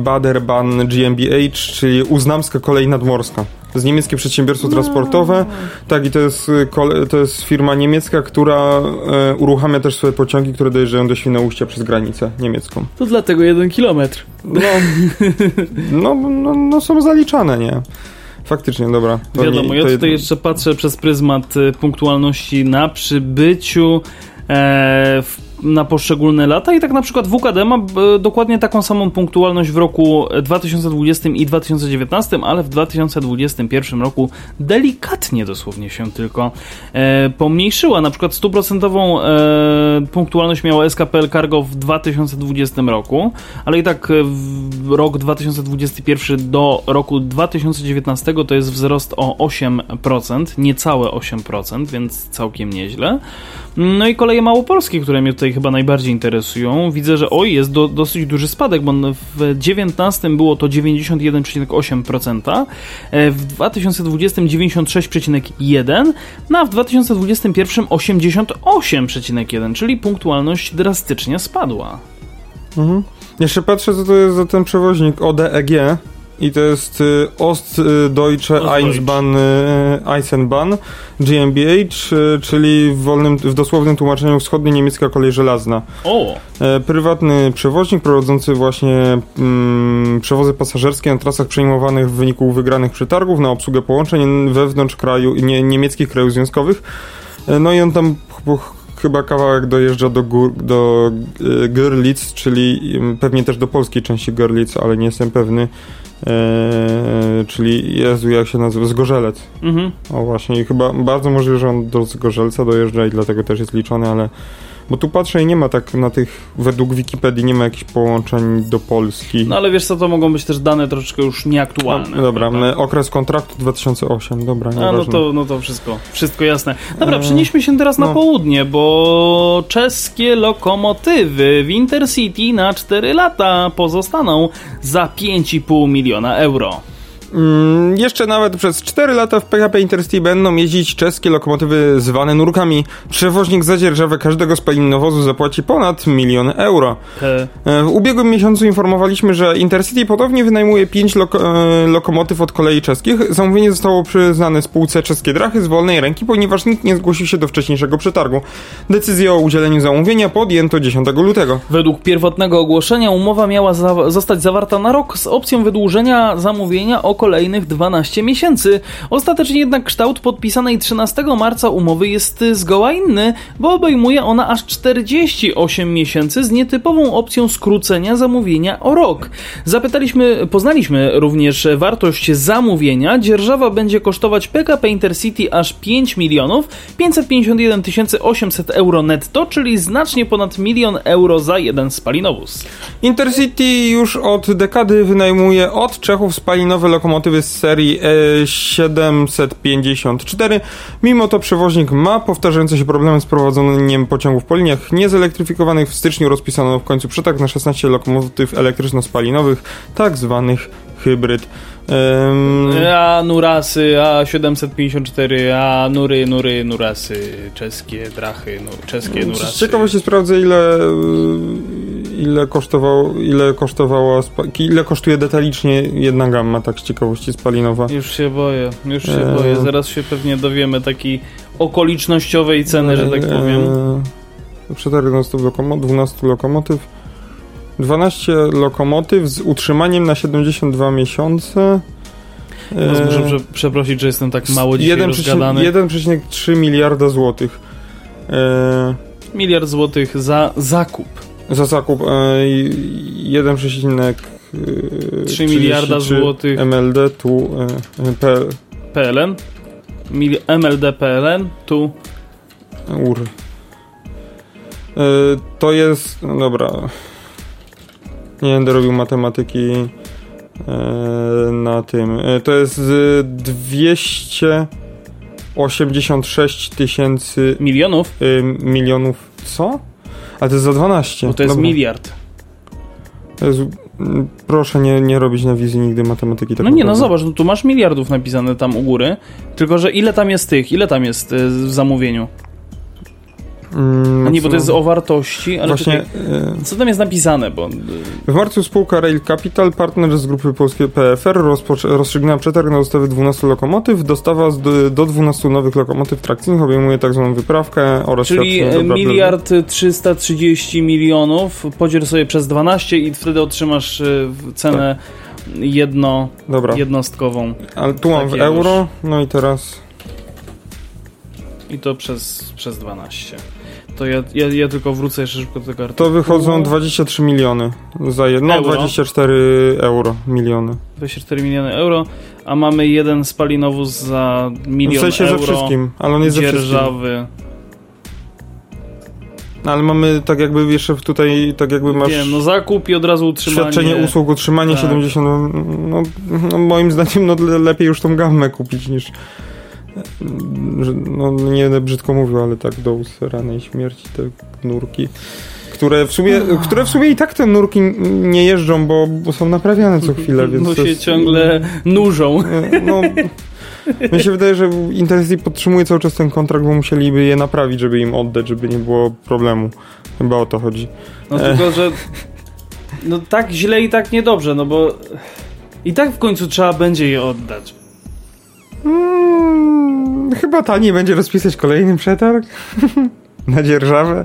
Baderbahn GmbH, czyli Uznamska Kolej Nadmorska. To jest niemieckie przedsiębiorstwo transportowe. Tak, i to jest, y, to jest firma niemiecka, która y, uruchamia też swoje pociągi, które dojeżdżają do Świnoujścia przez granicę niemiecką. To dlatego jeden kilometr. No, <laughs> no, no, no są zaliczane, nie? Faktycznie, dobra. To Wiadomo, nie, ja tutaj jed- jeszcze patrzę przez pryzmat e, punktualności na przybyciu e, w, na poszczególne lata i tak na przykład WKD ma e, dokładnie taką samą punktualność w roku 2020 i 2019, ale w 2021 roku delikatnie dosłownie się tylko e, pomniejszyła. Na przykład stuprocentową e, punktualność miała SKPL Cargo w 2020 roku, ale i tak e, rok 2021 do roku 2019 to jest wzrost o 8%, niecałe 8%, więc całkiem nieźle. No i koleje małopolskie, które mnie tutaj chyba najbardziej interesują. Widzę, że oj, jest do, dosyć duży spadek, bo w 19 było to 91,8%, e, w 2020 96,1%, no a w 2021 88,1%, czyli punktualność drastycznie spadła. Mhm. Jeszcze patrzę, co to jest za ten przewoźnik ODEG. I to jest y, Ostdeutsche Ostdeutsch. Eisenbahn, y, Eisenbahn GmbH, y, czyli w, wolnym, w dosłownym tłumaczeniu wschodnia niemiecka kolej żelazna. O! E, prywatny przewoźnik prowadzący właśnie mm, przewozy pasażerskie na trasach przejmowanych w wyniku wygranych przetargów na obsługę połączeń wewnątrz kraju, nie, niemieckich krajów związkowych. E, no i on tam ch- ch- chyba kawałek dojeżdża do, gór, do Görlitz, czyli mm, pewnie też do polskiej części Görlitz, ale nie jestem pewny. E, czyli Jezu, jak się nazywa? Zgorzelec. Mhm. O właśnie, i chyba bardzo możliwe, że on do Zgorzelca dojeżdża i dlatego też jest liczony, ale bo tu patrzę i nie ma tak na tych, według Wikipedii nie ma jakichś połączeń do Polski. No ale wiesz co, to mogą być też dane troszeczkę już nieaktualne. No, dobra, prawda? okres kontraktu 2008, dobra, A no to, no to wszystko, wszystko jasne. Dobra, Eee, przenieśmy się teraz na no. południe, bo czeskie lokomotywy w Intercity na 4 lata pozostaną za 5,5 miliona euro. Mm, jeszcze nawet przez 4 lata w PHP Intercity będą jeździć czeskie lokomotywy zwane nurkami. Przewoźnik za dzierżawę każdego spalinowozu zapłaci ponad milion euro. He. E, W ubiegłym miesiącu informowaliśmy, że Intercity ponownie wynajmuje 5 loko e, lokomotyw od kolei czeskich. Zamówienie zostało przyznane spółce Czeskie Drachy z wolnej ręki, ponieważ nikt nie zgłosił się do wcześniejszego przetargu. Decyzję o udzieleniu zamówienia podjęto 10 lutego. Według pierwotnego ogłoszenia umowa miała za zostać zawarta na rok z opcją wydłużenia zamówienia o kolejnych 12 miesięcy. Ostatecznie jednak kształt podpisanej 13 marca umowy jest zgoła inny, bo obejmuje ona aż 48 miesięcy z nietypową opcją skrócenia zamówienia o rok. Zapytaliśmy, poznaliśmy również wartość zamówienia. Dzierżawa będzie kosztować PKP Intercity aż 5 milionów 551 800 euro netto, czyli znacznie ponad milion euro za jeden spalinowóz. Intercity już od dekady wynajmuje od Czechów spalinowe lokomotywy z serii E754. Mimo to przewoźnik ma powtarzające się problemy z prowadzeniem pociągów po liniach niezelektryfikowanych. W styczniu rozpisano w końcu przetarg na 16 lokomotyw elektryczno-spalinowych, tak zwanych hybryd. Ehm, A nurasy, a 754, a nury, nury, nurasy, czeskie drachy, no, czeskie z nurasy. ciekawości sprawdzę ile ile kosztowało, ile kosztowała, ile kosztuje detalicznie jedna gamma, tak z ciekawości spalinowa. Już się boję, już się Eee. boję. Zaraz się pewnie dowiemy takiej okolicznościowej ceny, że tak powiem. Eee, Przetarg na 100 lokomo- 12 lokomotyw. 12 lokomotyw z utrzymaniem na 72 miesiące. Eee, muszę prze przeprosić, że jestem tak mało dzisiaj 1,3 rozgadany. 1,3 miliarda złotych. Eee, Miliard złotych za zakup. Za zakup e, i 1,3 3 miliarda złotych. MLD tu e, P, PLN. MLD PLN. Tu UR. E, to jest. No dobra. Nie będę robił matematyki e, na tym. E, to jest z 286 tysięcy milionów, e, milionów. Co? A to jest za 12. bo to jest Dobra. miliard. Jezu, m, proszę nie, nie robić na wizji nigdy matematyki tak No nie, no zobacz, no tu masz miliardów napisane tam u góry, tylko że ile tam jest tych, ile tam jest e, w zamówieniu? Mm, nie, bo to jest o wartości, ale Właśnie czekaj, e, co tam jest napisane, bo... w marcu spółka Rail Capital, partner z grupy polskiej PFR, rozstrzygnęła przetarg na dostawę 12 lokomotyw. Dostawa do, do 12 nowych lokomotyw trakcyjnych obejmuje tak zwaną wyprawkę oraz Czyli dla- miliard 330 milionów, podziel sobie przez 12 i wtedy otrzymasz w- cenę jedno, Dobra, jednostkową. Ale tu mam w euro, no i teraz i to przez, przez 12. To ja, ja, ja tylko wrócę jeszcze szybko do tego to artykułu. wychodzą 23 miliony za jedno, Euro. 24 euro miliony. 24 miliony euro, a mamy jeden spalinowóz za W milion sensie ze euro wszystkim, ale on jest ze wszystkim. dzierżawy. No, Ale mamy tak jakby jeszcze tutaj, tak jakby masz... Wiem, no zakup i od razu utrzymanie. Świadczenie usług, utrzymanie Tak. 70. No, no moim zdaniem no, le- lepiej już tą gammę kupić niż. No nie będę brzydko mówił, ale tak do usranej śmierci te nurki. Które w sumie, które w sumie i tak te nurki nie jeżdżą, bo, bo są naprawiane co chwilę, <laughs> więc. No się jest- ciągle nużą. <laughs> E, No, mi się wydaje, że Intercity podtrzymuje cały czas ten kontrakt, bo musieliby je naprawić, żeby im oddać, żeby nie było problemu. Chyba o to chodzi. No tylko, że no tak źle i tak niedobrze, no bo i tak w końcu trzeba będzie je oddać. Mm, chyba taniej będzie rozpisać kolejny przetarg <laughs> na dzierżawę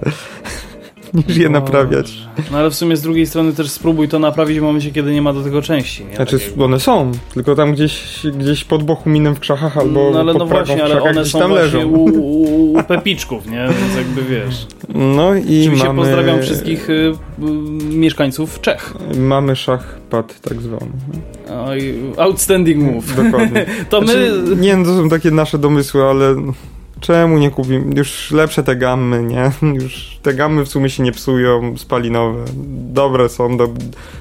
niż je naprawiać. Boże. No ale w sumie z drugiej strony też spróbuj to naprawić w momencie, kiedy nie ma do tego części, nie? Znaczy Tak one są, tylko tam gdzieś, gdzieś pod bochuminem w krzachach albo no ale pod no właśnie, ale one są tam właśnie leżą. u, u, u pepiczków, nie? Więc jakby wiesz. No i Oczywiście mamy, pozdrawiam wszystkich y, y, mieszkańców Czech. Mamy szachpad tak zwany. Oj, outstanding move. Dokładnie. <laughs> To my... Znaczy, nie wiem, to są takie nasze domysły, ale czemu nie kupimy? Już lepsze te gammy, nie? <laughs> Już te gammy w sumie się nie psują, spalinowe. Dobre są, do,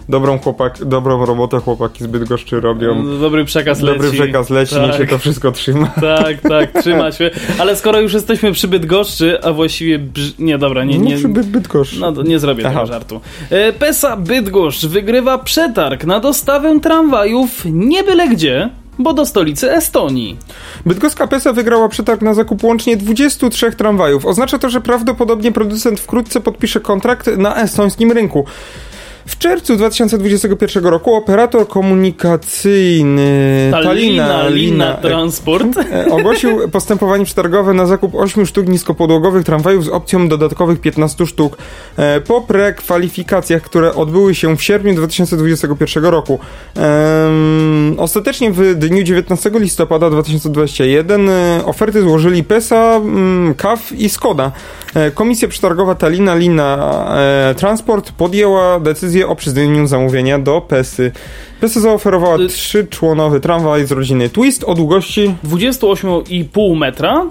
dobrą, chłopak, dobrą robotę chłopaki zbyt goszczy robią. No, Dobry przekaz leci. Dobry przekaz leci, Tak. niech się to wszystko trzyma. <laughs> Tak, tak, trzyma się. Ale skoro już jesteśmy przy Bydgoszczy, a właściwie... Brz... Nie, dobra, nie, nie, przy Byt- Bydgoszcz. No nie zrobię Aha. tego żartu. E, Pesa Bydgoszcz wygrywa przetarg na dostawę tramwajów nie byle gdzie, bo do stolicy Estonii. Bydgoska PESA wygrała przetarg na zakup łącznie 23 tramwajów. Oznacza to, że prawdopodobnie producent wkrótce podpisze kontrakt na estońskim rynku. W czerwcu 2021 roku operator komunikacyjny Talina, Lina Transport. e, ogłosił <laughs> postępowanie przetargowe na zakup 8 sztuk niskopodłogowych tramwajów z opcją dodatkowych 15 sztuk e, po prekwalifikacjach, które odbyły się w sierpniu 2021 roku. Ostatecznie w dniu 19 listopada 2021 e, oferty złożyli PESA, mm, KAF i Skoda. E, Komisja przetargowa Talina Lina e, Transport podjęła decyzję o przyznaniu zamówienia do PESY. PESA zaoferowała Y- trzyczłonowy tramwaj z rodziny Twist o długości 28,5 metra,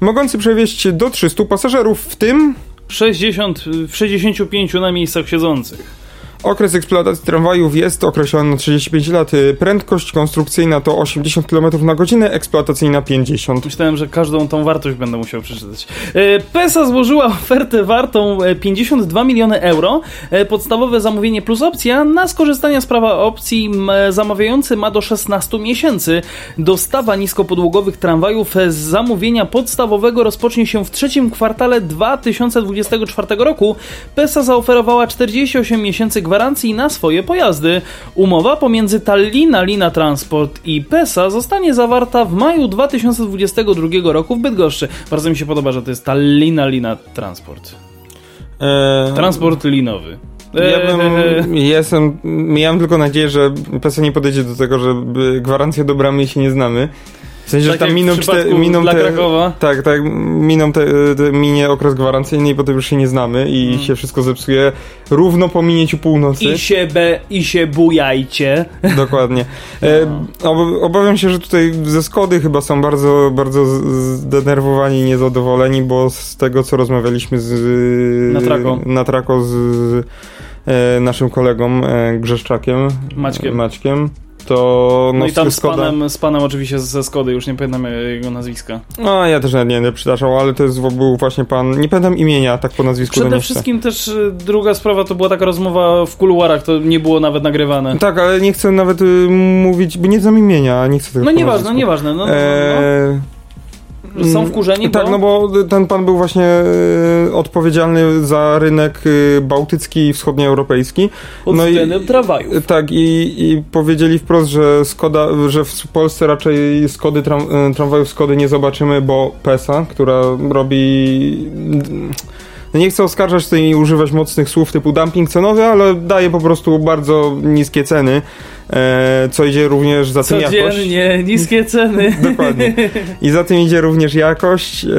mogący przewieźć do 300 pasażerów, w tym 60, w 65 na miejscach siedzących. Okres eksploatacji tramwajów jest określony na 35 lat. Y, Prędkość konstrukcyjna to 80 km na godzinę, eksploatacyjna 50. Myślałem, że każdą tą wartość będę musiał przeczytać. E, PESA złożyła ofertę wartą e, 52 miliony euro. Podstawowe zamówienie plus opcja. Na skorzystanie z prawa opcji zamawiający ma do 16 miesięcy. Dostawa niskopodłogowych tramwajów z zamówienia podstawowego rozpocznie się w trzecim kwartale 2024 roku. PESA zaoferowała 48 miesięcy gwarancji na swoje pojazdy. Umowa pomiędzy Tallina Lina Transport i PESA zostanie zawarta w maju 2022 roku w Bydgoszczy. Bardzo mi się podoba, że to jest Tallina Lina Transport. E, Transport linowy. Ja Eee, bym, jestem, miałem tylko nadzieję, że PESA nie podejdzie do tego, że y, gwarancję do bramy się nie znamy. W sensie, Tak że tam miną, czte, miną dla te, Krakowa. Tak, tak, miną te, te, minie okres gwarancyjny i potem już się nie znamy i Mm. się wszystko zepsuje równo po minięciu północy. I się, be, I się bujajcie. Dokładnie. E, ob, obawiam się, że tutaj ze Skody chyba są bardzo, bardzo zdenerwowani i niezadowoleni, bo z tego, co rozmawialiśmy z... Na Trako. Na Trako z e, naszym kolegą e, Grzeszczakiem. Maćkiem. Maćkiem. To No, no, i tam z Skoda- panem, z panem oczywiście ze Skody, już nie pamiętam jego nazwiska. No, ja też nie będę przytaczał, ale to jest, był właśnie pan, nie pamiętam imienia, tak po nazwisku Przede wszystkim też y, druga sprawa to była taka rozmowa w kuluarach, to nie było nawet nagrywane. Tak, ale nie chcę nawet y, mówić, bo nie znam imienia, nie chcę tego No nieważne, nieważne. No, no, Eee, no. Są wkurzeni, Tak, bo... no bo ten pan był właśnie e, odpowiedzialny za rynek e, bałtycki i wschodnioeuropejski. pod no i- względem tramwaju. E, Tak, i, i powiedzieli wprost, że Skoda, że w Polsce raczej Skody, tram, tramwajów Skody nie zobaczymy, bo PESA, która robi... Nie chcę oskarżać tutaj i używać mocnych słów typu dumping cenowy, ale daje po prostu bardzo niskie ceny, co idzie również za tym jakość. Codziennie, niskie ceny. <laughs> Dokładnie. I za tym idzie również jakość, yy,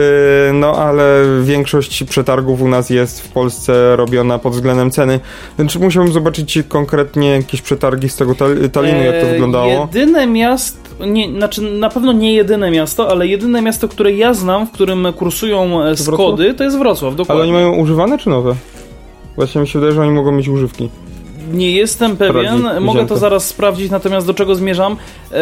no ale większość przetargów u nas jest w Polsce robiona pod względem ceny. Więc musiałbym zobaczyć konkretnie jakieś przetargi z tego tal- Talinu, jak to E, wyglądało. Jedyne miasto, nie, znaczy na pewno nie jedyne miasto, ale jedyne miasto, które ja znam, w którym kursują e? Skody, to jest Wrocław, Ale dokładnie. oni mają używane czy nowe? Właśnie mi się wydaje, że oni mogą mieć używki. Nie jestem pewien, mogę to zaraz sprawdzić, natomiast do czego zmierzam? Eee,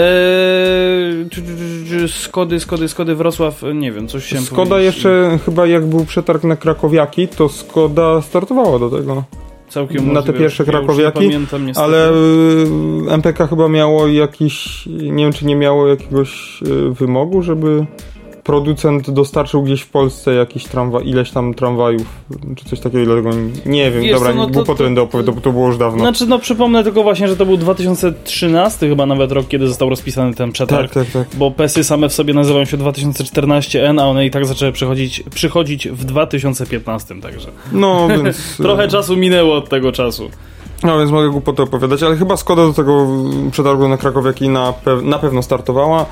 Skody, Skody, Skody, Wrocław, nie wiem, coś się Skoda jeszcze, chyba jak był przetarg na Krakowiaki, to Skoda startowała do tego. Całkiem na te możliwe. pierwsze Ja już nie krakowiaki, pamiętam, niestety. Ale y, MPK chyba miało jakiś, nie wiem czy nie miało jakiegoś y, wymogu, żeby producent dostarczył gdzieś w Polsce jakiś tramwaj, ileś tam tramwajów, czy coś takiego, dlatego nie wiem, Wiesz dobra, co, no to- to- będę opowiadał, bo to było już dawno. Znaczy, no przypomnę tylko właśnie, że to był 2013 chyba nawet rok, kiedy został rozpisany ten przetarg. tak, tak, tak. Bo PESy same w sobie nazywają się 2014N, a one i tak zaczęły przychodzić, przychodzić w 2015, także No, <laughs> więc... trochę czasu minęło od tego czasu. No, więc mogę głupoty opowiadać, ale chyba Skoda do tego przetargu na Krakowiaki na, pe na pewno startowała.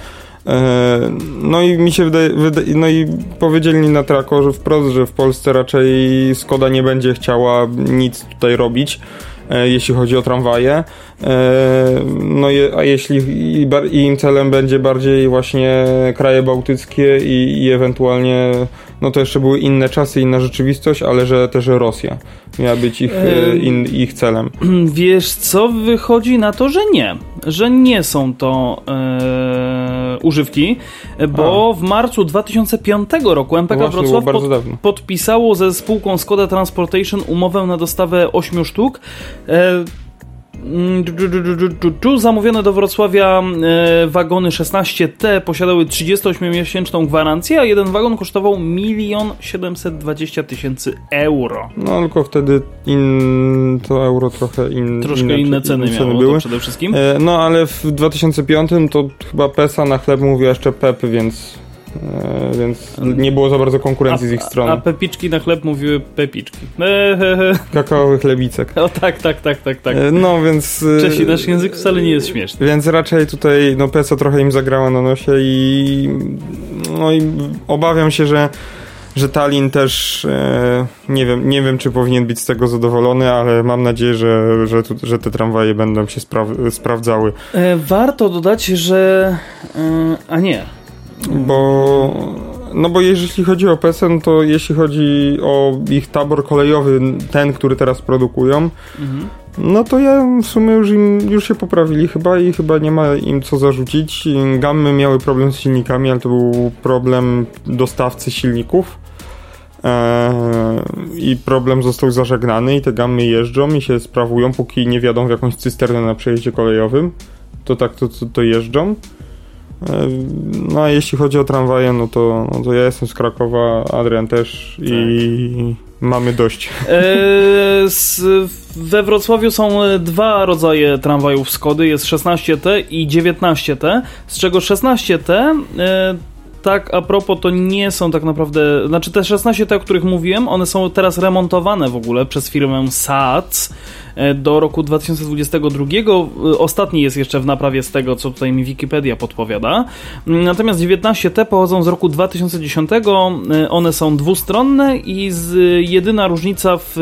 E, No i mi się wydaje, wyda no i powiedzieli na Trako, że wprost, że w Polsce raczej Skoda nie będzie chciała nic tutaj robić. e, jeśli chodzi o tramwaje. E, no a jeśli i, im celem będzie bardziej właśnie kraje bałtyckie i, i ewentualnie, no to jeszcze były inne czasy, inna rzeczywistość, ale że też Rosja miała być ich, e, in, ich celem. <clears throat> Wiesz co, wychodzi na to, że nie. Że nie są to e, używki, bo w marcu 2005 roku MPK było Wrocław pod, podpisało ze spółką Skoda Transportation umowę na dostawę 8 sztuk. E, zamówione do Wrocławia e, wagony 16T posiadały 38-miesięczną gwarancję, a jeden wagon kosztował 1 720 tysięcy euro. No tylko wtedy in, to euro trochę in, Troszkę inne, inne ceny miało były. to przede wszystkim. E, No ale w 2005 to chyba PESA na chleb mówiła jeszcze PEP, więc, więc nie było za bardzo konkurencji z ich A strony. pepiczki na chleb mówiły pepiczki. Ehehe. Kakaowy chlebicek. O tak, tak, tak, tak, tak. E, No więc... e, Czesi, nasz język wcale nie jest śmieszny. Więc raczej tutaj no PESA trochę im zagrała na nosie i no i obawiam się, że że Tallinn też e, nie wiem, nie wiem czy powinien być z tego zadowolony, ale mam nadzieję, że, że, tu, że te tramwaje będą się spra- sprawdzały. E, warto dodać, że... E, a nie. Bo, no bo jeśli chodzi o PESEN, to jeśli chodzi o ich tabor kolejowy, ten, który teraz produkują, Mhm. no to ja w sumie już, im, już się poprawili chyba i chyba nie ma im co zarzucić. Gammy miały problem z silnikami, ale to był problem dostawcy silników. Eee, I problem został zażegnany i te gamy jeżdżą i się sprawują, póki nie wiadą w jakąś cysternę na przejeździe kolejowym. To tak to, to, to jeżdżą. No a jeśli chodzi o tramwaje, no to, no to ja jestem z Krakowa, Adrian też i mamy dość. E, s, we Wrocławiu są e, dwa rodzaje tramwajów Skody. Jest 16T i 19T, z czego 16T... E, tak, a propos, to nie są tak naprawdę. Znaczy, te 16 te, o których mówiłem, one są teraz remontowane w ogóle przez firmę SAC e, do roku 2022. E, Ostatni jest jeszcze w naprawie z tego, co tutaj mi Wikipedia podpowiada. Mm, Natomiast 19T pochodzą z roku 2010. E, One są dwustronne i z, jedyna różnica w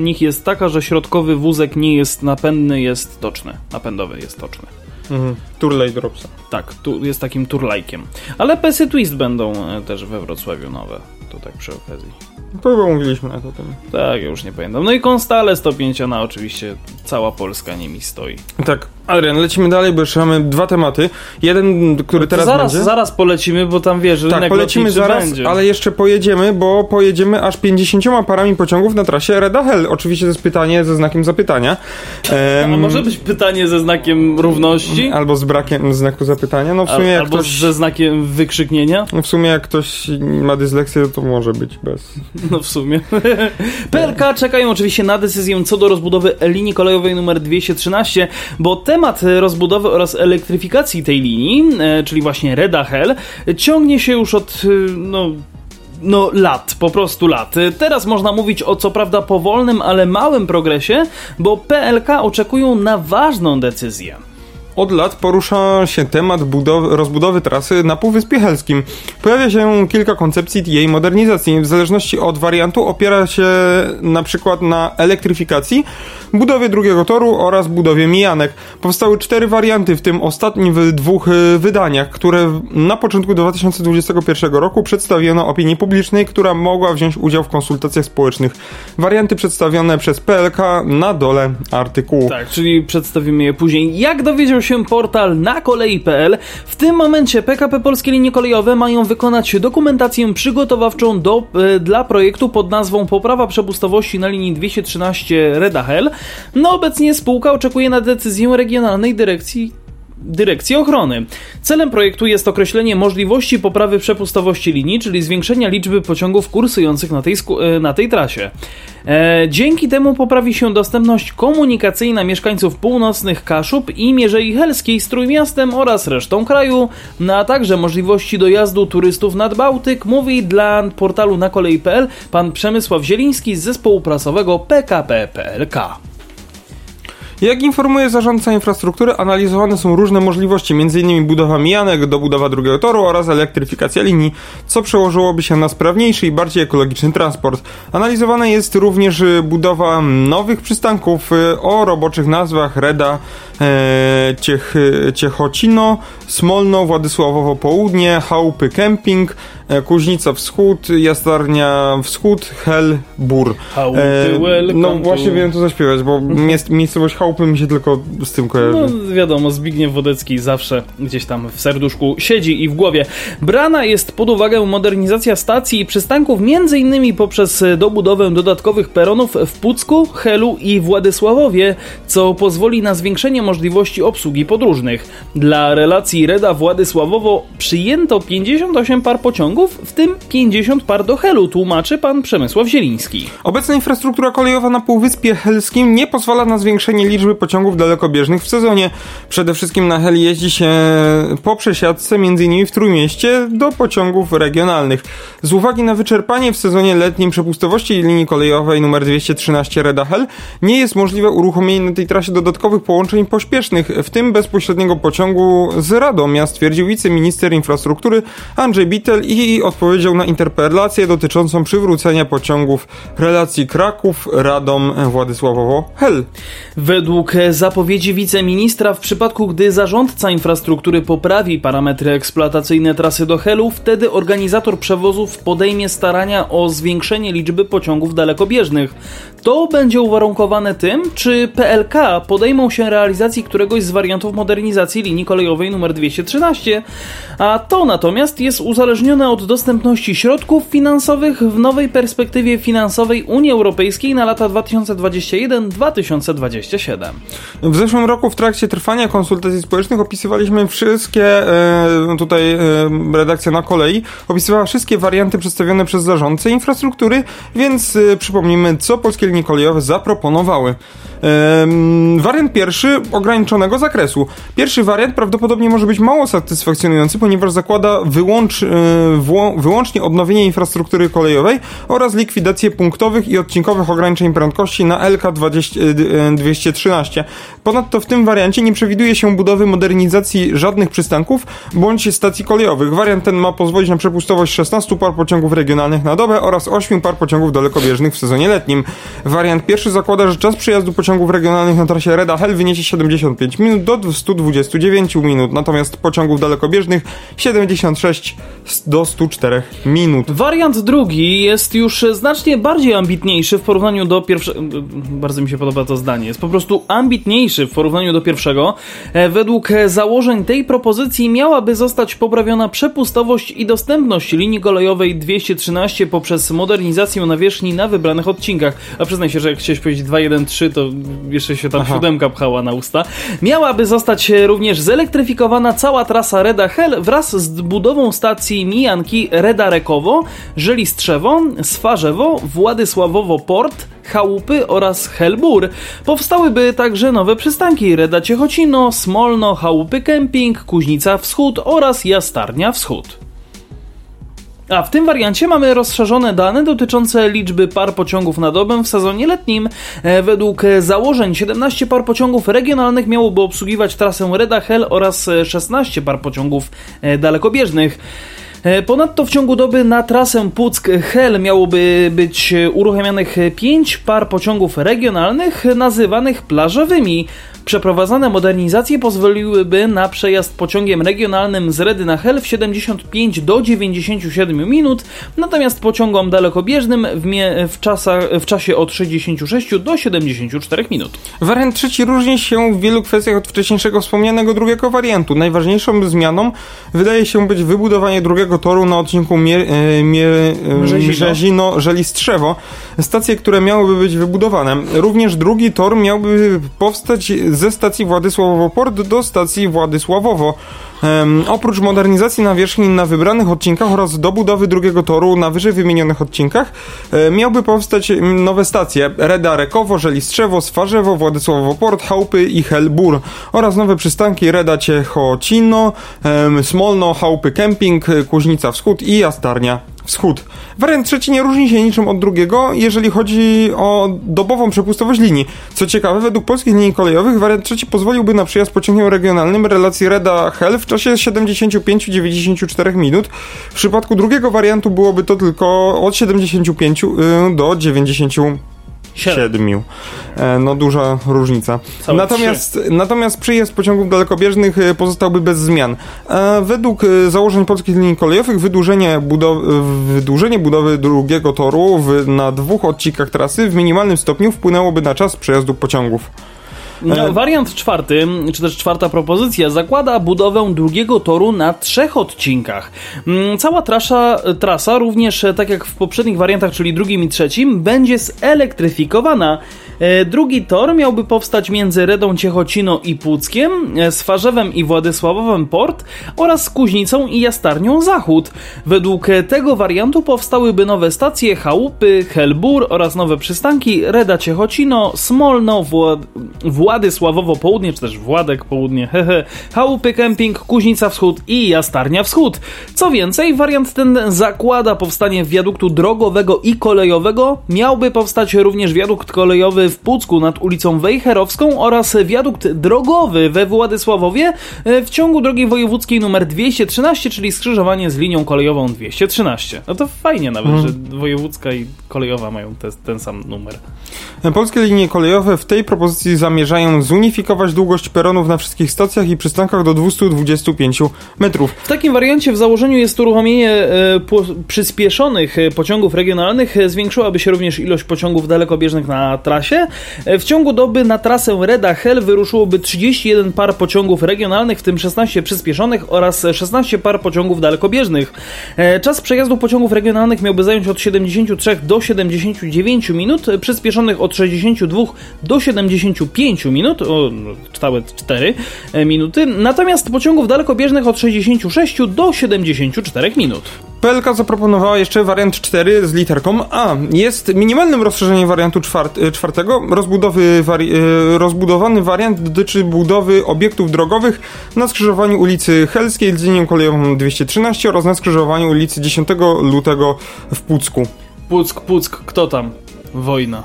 nich jest taka, że środkowy wózek nie jest napędny, jest toczny. Napędowy jest toczny. Mhm. Turley Dropsa. Tak, tu jest takim turlajkiem. Ale PSy Twist będą e, też we Wrocławiu nowe. To tak przy okazji. To chyba mówiliśmy na to tym. Tak, ja już nie pamiętam. No i Konstale 105 na oczywiście cała Polska nimi stoi. Tak, Adrian, lecimy dalej, bo jeszcze mamy dwa tematy. Jeden, który teraz zaraz, będzie. zaraz polecimy, bo tam wiesz, że tak, polecimy zaraz, będzie. ale jeszcze pojedziemy, bo pojedziemy aż 50 parami pociągów na trasie Reda Hell. Oczywiście to jest pytanie ze znakiem zapytania. <laughs> A Em, może być pytanie ze znakiem równości? Albo z brakiem znaku zapytania. No w sumie Al, jak albo ktoś... ze znakiem wykrzyknienia? No w sumie jak ktoś ma dysleksję, to może być bez. No w sumie. <laughs> PLK czekają oczywiście na decyzję co do rozbudowy linii kolejowej numer 213, bo temat rozbudowy oraz elektryfikacji tej linii, e, czyli właśnie Reda Hell, ciągnie się już od e, no no lat, po prostu lat. E, Teraz można mówić o co prawda powolnym, ale małym progresie, bo PLK oczekują na ważną decyzję. Od lat porusza się temat budowy, rozbudowy trasy na Półwyspie Helskim. Pojawia się kilka koncepcji jej modernizacji. W zależności od wariantu opiera się na przykład na elektryfikacji, budowie drugiego toru oraz budowie mijanek. Powstały cztery warianty, w tym ostatnim w dwóch y, wydaniach, które na początku 2021 roku przedstawiono opinii publicznej, która mogła wziąć udział w konsultacjach społecznych. Warianty przedstawione przez PLK na dole artykułu. Tak, czyli przedstawimy je później. Jak dowiedział się portal na kolei.pl, w tym momencie PKP Polskie Linie Kolejowe mają wykonać dokumentację przygotowawczą do, e, dla projektu pod nazwą Poprawa przepustowości na linii 213 Redahel. No obecnie spółka oczekuje na decyzję Regionalnej Dyrekcji Dyrekcji Ochrony. Celem projektu jest określenie możliwości poprawy przepustowości linii, czyli zwiększenia liczby pociągów kursujących na tej, e, na tej trasie. E, dzięki temu poprawi się dostępność komunikacyjna mieszkańców północnych Kaszub i Mierzei Helskiej z Trójmiastem oraz resztą kraju, no a także możliwości dojazdu turystów nad Bałtyk, mówi dla portalu na kolei.pl pan Przemysław Zieliński z zespołu prasowego PKP PLK. Jak informuje zarządca infrastruktury, analizowane są różne możliwości, m.in. budowa mijanek, dobudowa drugiego toru oraz elektryfikacja linii, co przełożyłoby się na sprawniejszy i bardziej ekologiczny transport. Analizowana jest również y, budowa nowych przystanków y, o roboczych nazwach Reda, Ciech, Ciechocino, Smolno, Władysławowo Południe, Chałupy Kemping, e, Kuźnica Wschód, Jastarnia Wschód, Hel, Bur. Chałupy, welcome no właśnie wiem to zaśpiewać, bo <laughs> miejscowość Chałupy mi się tylko z tym kojarzy. No wiadomo, Zbigniew Wodecki zawsze gdzieś tam w serduszku siedzi i w głowie. Brana jest pod uwagę modernizacja stacji i przystanków m.in. poprzez dobudowę dodatkowych peronów w Pucku, Helu i Władysławowie, co pozwoli na zwiększenie możliwości obsługi podróżnych. Dla relacji Reda Władysławowo przyjęto 58 par pociągów, w tym 50 par do Helu, tłumaczy pan Przemysław Zieliński. Obecna infrastruktura kolejowa na Półwyspie Helskim nie pozwala na zwiększenie liczby pociągów dalekobieżnych w sezonie. Przede wszystkim na Hel jeździ się po przesiadce, m.in. w Trójmieście, do pociągów regionalnych. Z uwagi na wyczerpanie w sezonie letnim przepustowości linii kolejowej nr 213 Reda Hel, nie jest możliwe uruchomienie na tej trasie dodatkowych połączeń pośpiesznych, w tym bezpośredniego pociągu z Radomia, stwierdził wiceminister infrastruktury Andrzej Bittel i odpowiedział na interpelację dotyczącą przywrócenia pociągów relacji Kraków, Radom, Władysławowo, Hel. Według zapowiedzi wiceministra, w przypadku gdy zarządca infrastruktury poprawi parametry eksploatacyjne trasy do Helu, wtedy organizator przewozów podejmie starania o zwiększenie liczby pociągów dalekobieżnych. To będzie uwarunkowane tym, czy PLK podejmą się realizacji któregoś z wariantów modernizacji linii kolejowej nr 213, a to natomiast jest uzależnione od dostępności środków finansowych w nowej perspektywie finansowej Unii Europejskiej na lata 2021-2027. W zeszłym roku w trakcie trwania konsultacji społecznych opisywaliśmy wszystkie, e, tutaj e, redakcja na kolei opisywała wszystkie warianty przedstawione przez zarządcę infrastruktury, więc e, przypomnijmy, co polskie kolejowe zaproponowały. Wariant pierwszy ograniczonego zakresu. Pierwszy wariant prawdopodobnie może być mało satysfakcjonujący, ponieważ zakłada wyłącz, e, wło- wyłącznie odnowienie infrastruktury kolejowej oraz likwidację punktowych i odcinkowych ograniczeń prędkości na LK 20, e, 213. Ponadto w tym wariancie nie przewiduje się budowy modernizacji żadnych przystanków bądź stacji kolejowych. Wariant ten ma pozwolić na przepustowość 16 par pociągów regionalnych na dobę oraz 8 par pociągów dalekobieżnych w sezonie letnim. Wariant pierwszy zakłada, że czas przejazdu pociągów regionalnych na trasie Reda Hel wyniesie 75 minut do 129 minut, natomiast pociągów dalekobieżnych 76 do 104 minut. Wariant drugi jest już znacznie bardziej ambitniejszy w porównaniu do pierwszego. Bardzo mi się podoba to zdanie. Jest po prostu ambitniejszy w porównaniu do pierwszego. E, Według założeń tej propozycji miałaby zostać poprawiona przepustowość i dostępność linii kolejowej 213 poprzez modernizację nawierzchni na wybranych odcinkach. A przyznaj się, że jak chciałeś powiedzieć 213, to jeszcze się tam Aha. siódemka pchała na usta. Miałaby zostać e, również zelektryfikowana cała trasa Reda Hel wraz z budową stacji mijanki Reda Rekowo, Żelistrzewo, Swarzewo, Władysławowo Port, Chałupy oraz Helbur. Powstałyby także nowe przystanki Reda Ciechocino, Smolno, Chałupy Kemping, Kuźnica Wschód oraz Jastarnia Wschód. A w tym wariancie mamy rozszerzone dane dotyczące liczby par pociągów na dobę w sezonie letnim. E, Według e, założeń 17 par pociągów regionalnych miałoby obsługiwać trasę Reda Hel oraz e, 16 par pociągów e, dalekobieżnych. E, Ponadto w ciągu doby na trasę Puck-Hel miałoby być e, uruchamianych 5 par pociągów regionalnych nazywanych plażowymi. Przeprowadzane modernizacje pozwoliłyby na przejazd pociągiem regionalnym z Redy na Hel w 75 do 97 minut, natomiast pociągom dalekobieżnym w, mie- w, czasach, w czasie od 66 do 74 minut. Wariant trzeci różni się w wielu kwestiach od wcześniejszego wspomnianego drugiego wariantu. Najważniejszą zmianą wydaje się być wybudowanie drugiego toru na odcinku Mier- e, Mier- e, Brzezino. Brzezino-Żelistrzewo. Stacje, które miałyby być wybudowane. Również drugi tor miałby powstać ze stacji Władysławowo Port do stacji Władysławowo. Oprócz modernizacji nawierzchni na wybranych odcinkach oraz dobudowy drugiego toru na wyżej wymienionych odcinkach e, miałby powstać nowe stacje. Reda Rekowo, Żelistrzewo, Swarzewo, Władysławowo Port, Chałupy i Helbur. Oraz nowe przystanki Reda Ciechocino, Smolno, Chałupy Kemping, Kuźnica Wschód i Jastarnia wschód. Wariant trzeci nie różni się niczym od drugiego, jeżeli chodzi o dobową przepustowość linii. Co ciekawe, według polskich linii kolejowych wariant trzeci pozwoliłby na przyjazd pociągiem regionalnym relacji Reda-Hel w czasie 75-94 minut. W przypadku drugiego wariantu byłoby to tylko od 75 y, do 90 Siedmiu. E, no duża różnica. natomiast, natomiast przyjazd pociągów dalekobieżnych e, pozostałby bez zmian. E, według założeń polskich linii kolejowych wydłużenie, budowy, wydłużenie budowy drugiego toru w, na dwóch odcinkach trasy w minimalnym stopniu wpłynęłoby na czas przejazdu pociągów. No, e, wariant czwarty, czy też czwarta propozycja, zakłada budowę drugiego toru na trzech odcinkach. Mm, cała trasa, trasa również, e, tak jak w poprzednich wariantach, czyli drugim i trzecim, będzie zelektryfikowana. E, drugi tor miałby powstać między Redą Ciechocino i Płuckiem, Swarzewem i Władysławowem Port oraz Kuźnicą i Jastarnią Zachód. Według tego wariantu powstałyby nowe stacje Chałupy, Helbur oraz nowe przystanki Reda Ciechocino, Smolno, Wład Władysławowo Południe, czy też Władek Południe, <laughs> hehe, Chałupy Kemping, Kuźnica Wschód i Jastarnia Wschód. Co więcej, wariant ten zakłada powstanie wiaduktu drogowego i kolejowego. Miałby powstać również wiadukt kolejowy w Pucku nad ulicą Wejherowską oraz wiadukt drogowy we Władysławowie e, w ciągu drogi wojewódzkiej numer 213, czyli skrzyżowanie z linią kolejową 213. No to fajnie nawet, hmm. że wojewódzka i kolejowa mają te, ten sam numer. Polskie linie kolejowe w tej propozycji zamierzają zunifikować długość peronów na wszystkich stacjach i przystankach do 225 metrów. W takim wariancie w założeniu jest uruchomienie e, przyspieszonych e, pociągów regionalnych. E, zwiększyłaby się również ilość pociągów dalekobieżnych na trasie. E, w ciągu doby na trasę Reda-Hel wyruszyłoby 31 par pociągów regionalnych, w tym 16 przyspieszonych oraz 16 par pociągów dalekobieżnych. E, czas przejazdu pociągów regionalnych miałby zająć od 73 do 79 minut, przyspieszonych od 62 do 75 minut, o całe 4 e, minuty, natomiast pociągów dalekobieżnych od 66 do 74 minut. PLK zaproponowała jeszcze wariant 4 z literką A. Jest minimalnym rozszerzeniem wariantu czwart, e, czwartego. Rozbudowy wari, e, rozbudowany wariant dotyczy budowy obiektów drogowych na skrzyżowaniu ulicy Helskiej z linią kolejową 213 oraz na skrzyżowaniu ulicy 10 lutego w Pucku. Puck, Puck, kto tam? Wojna.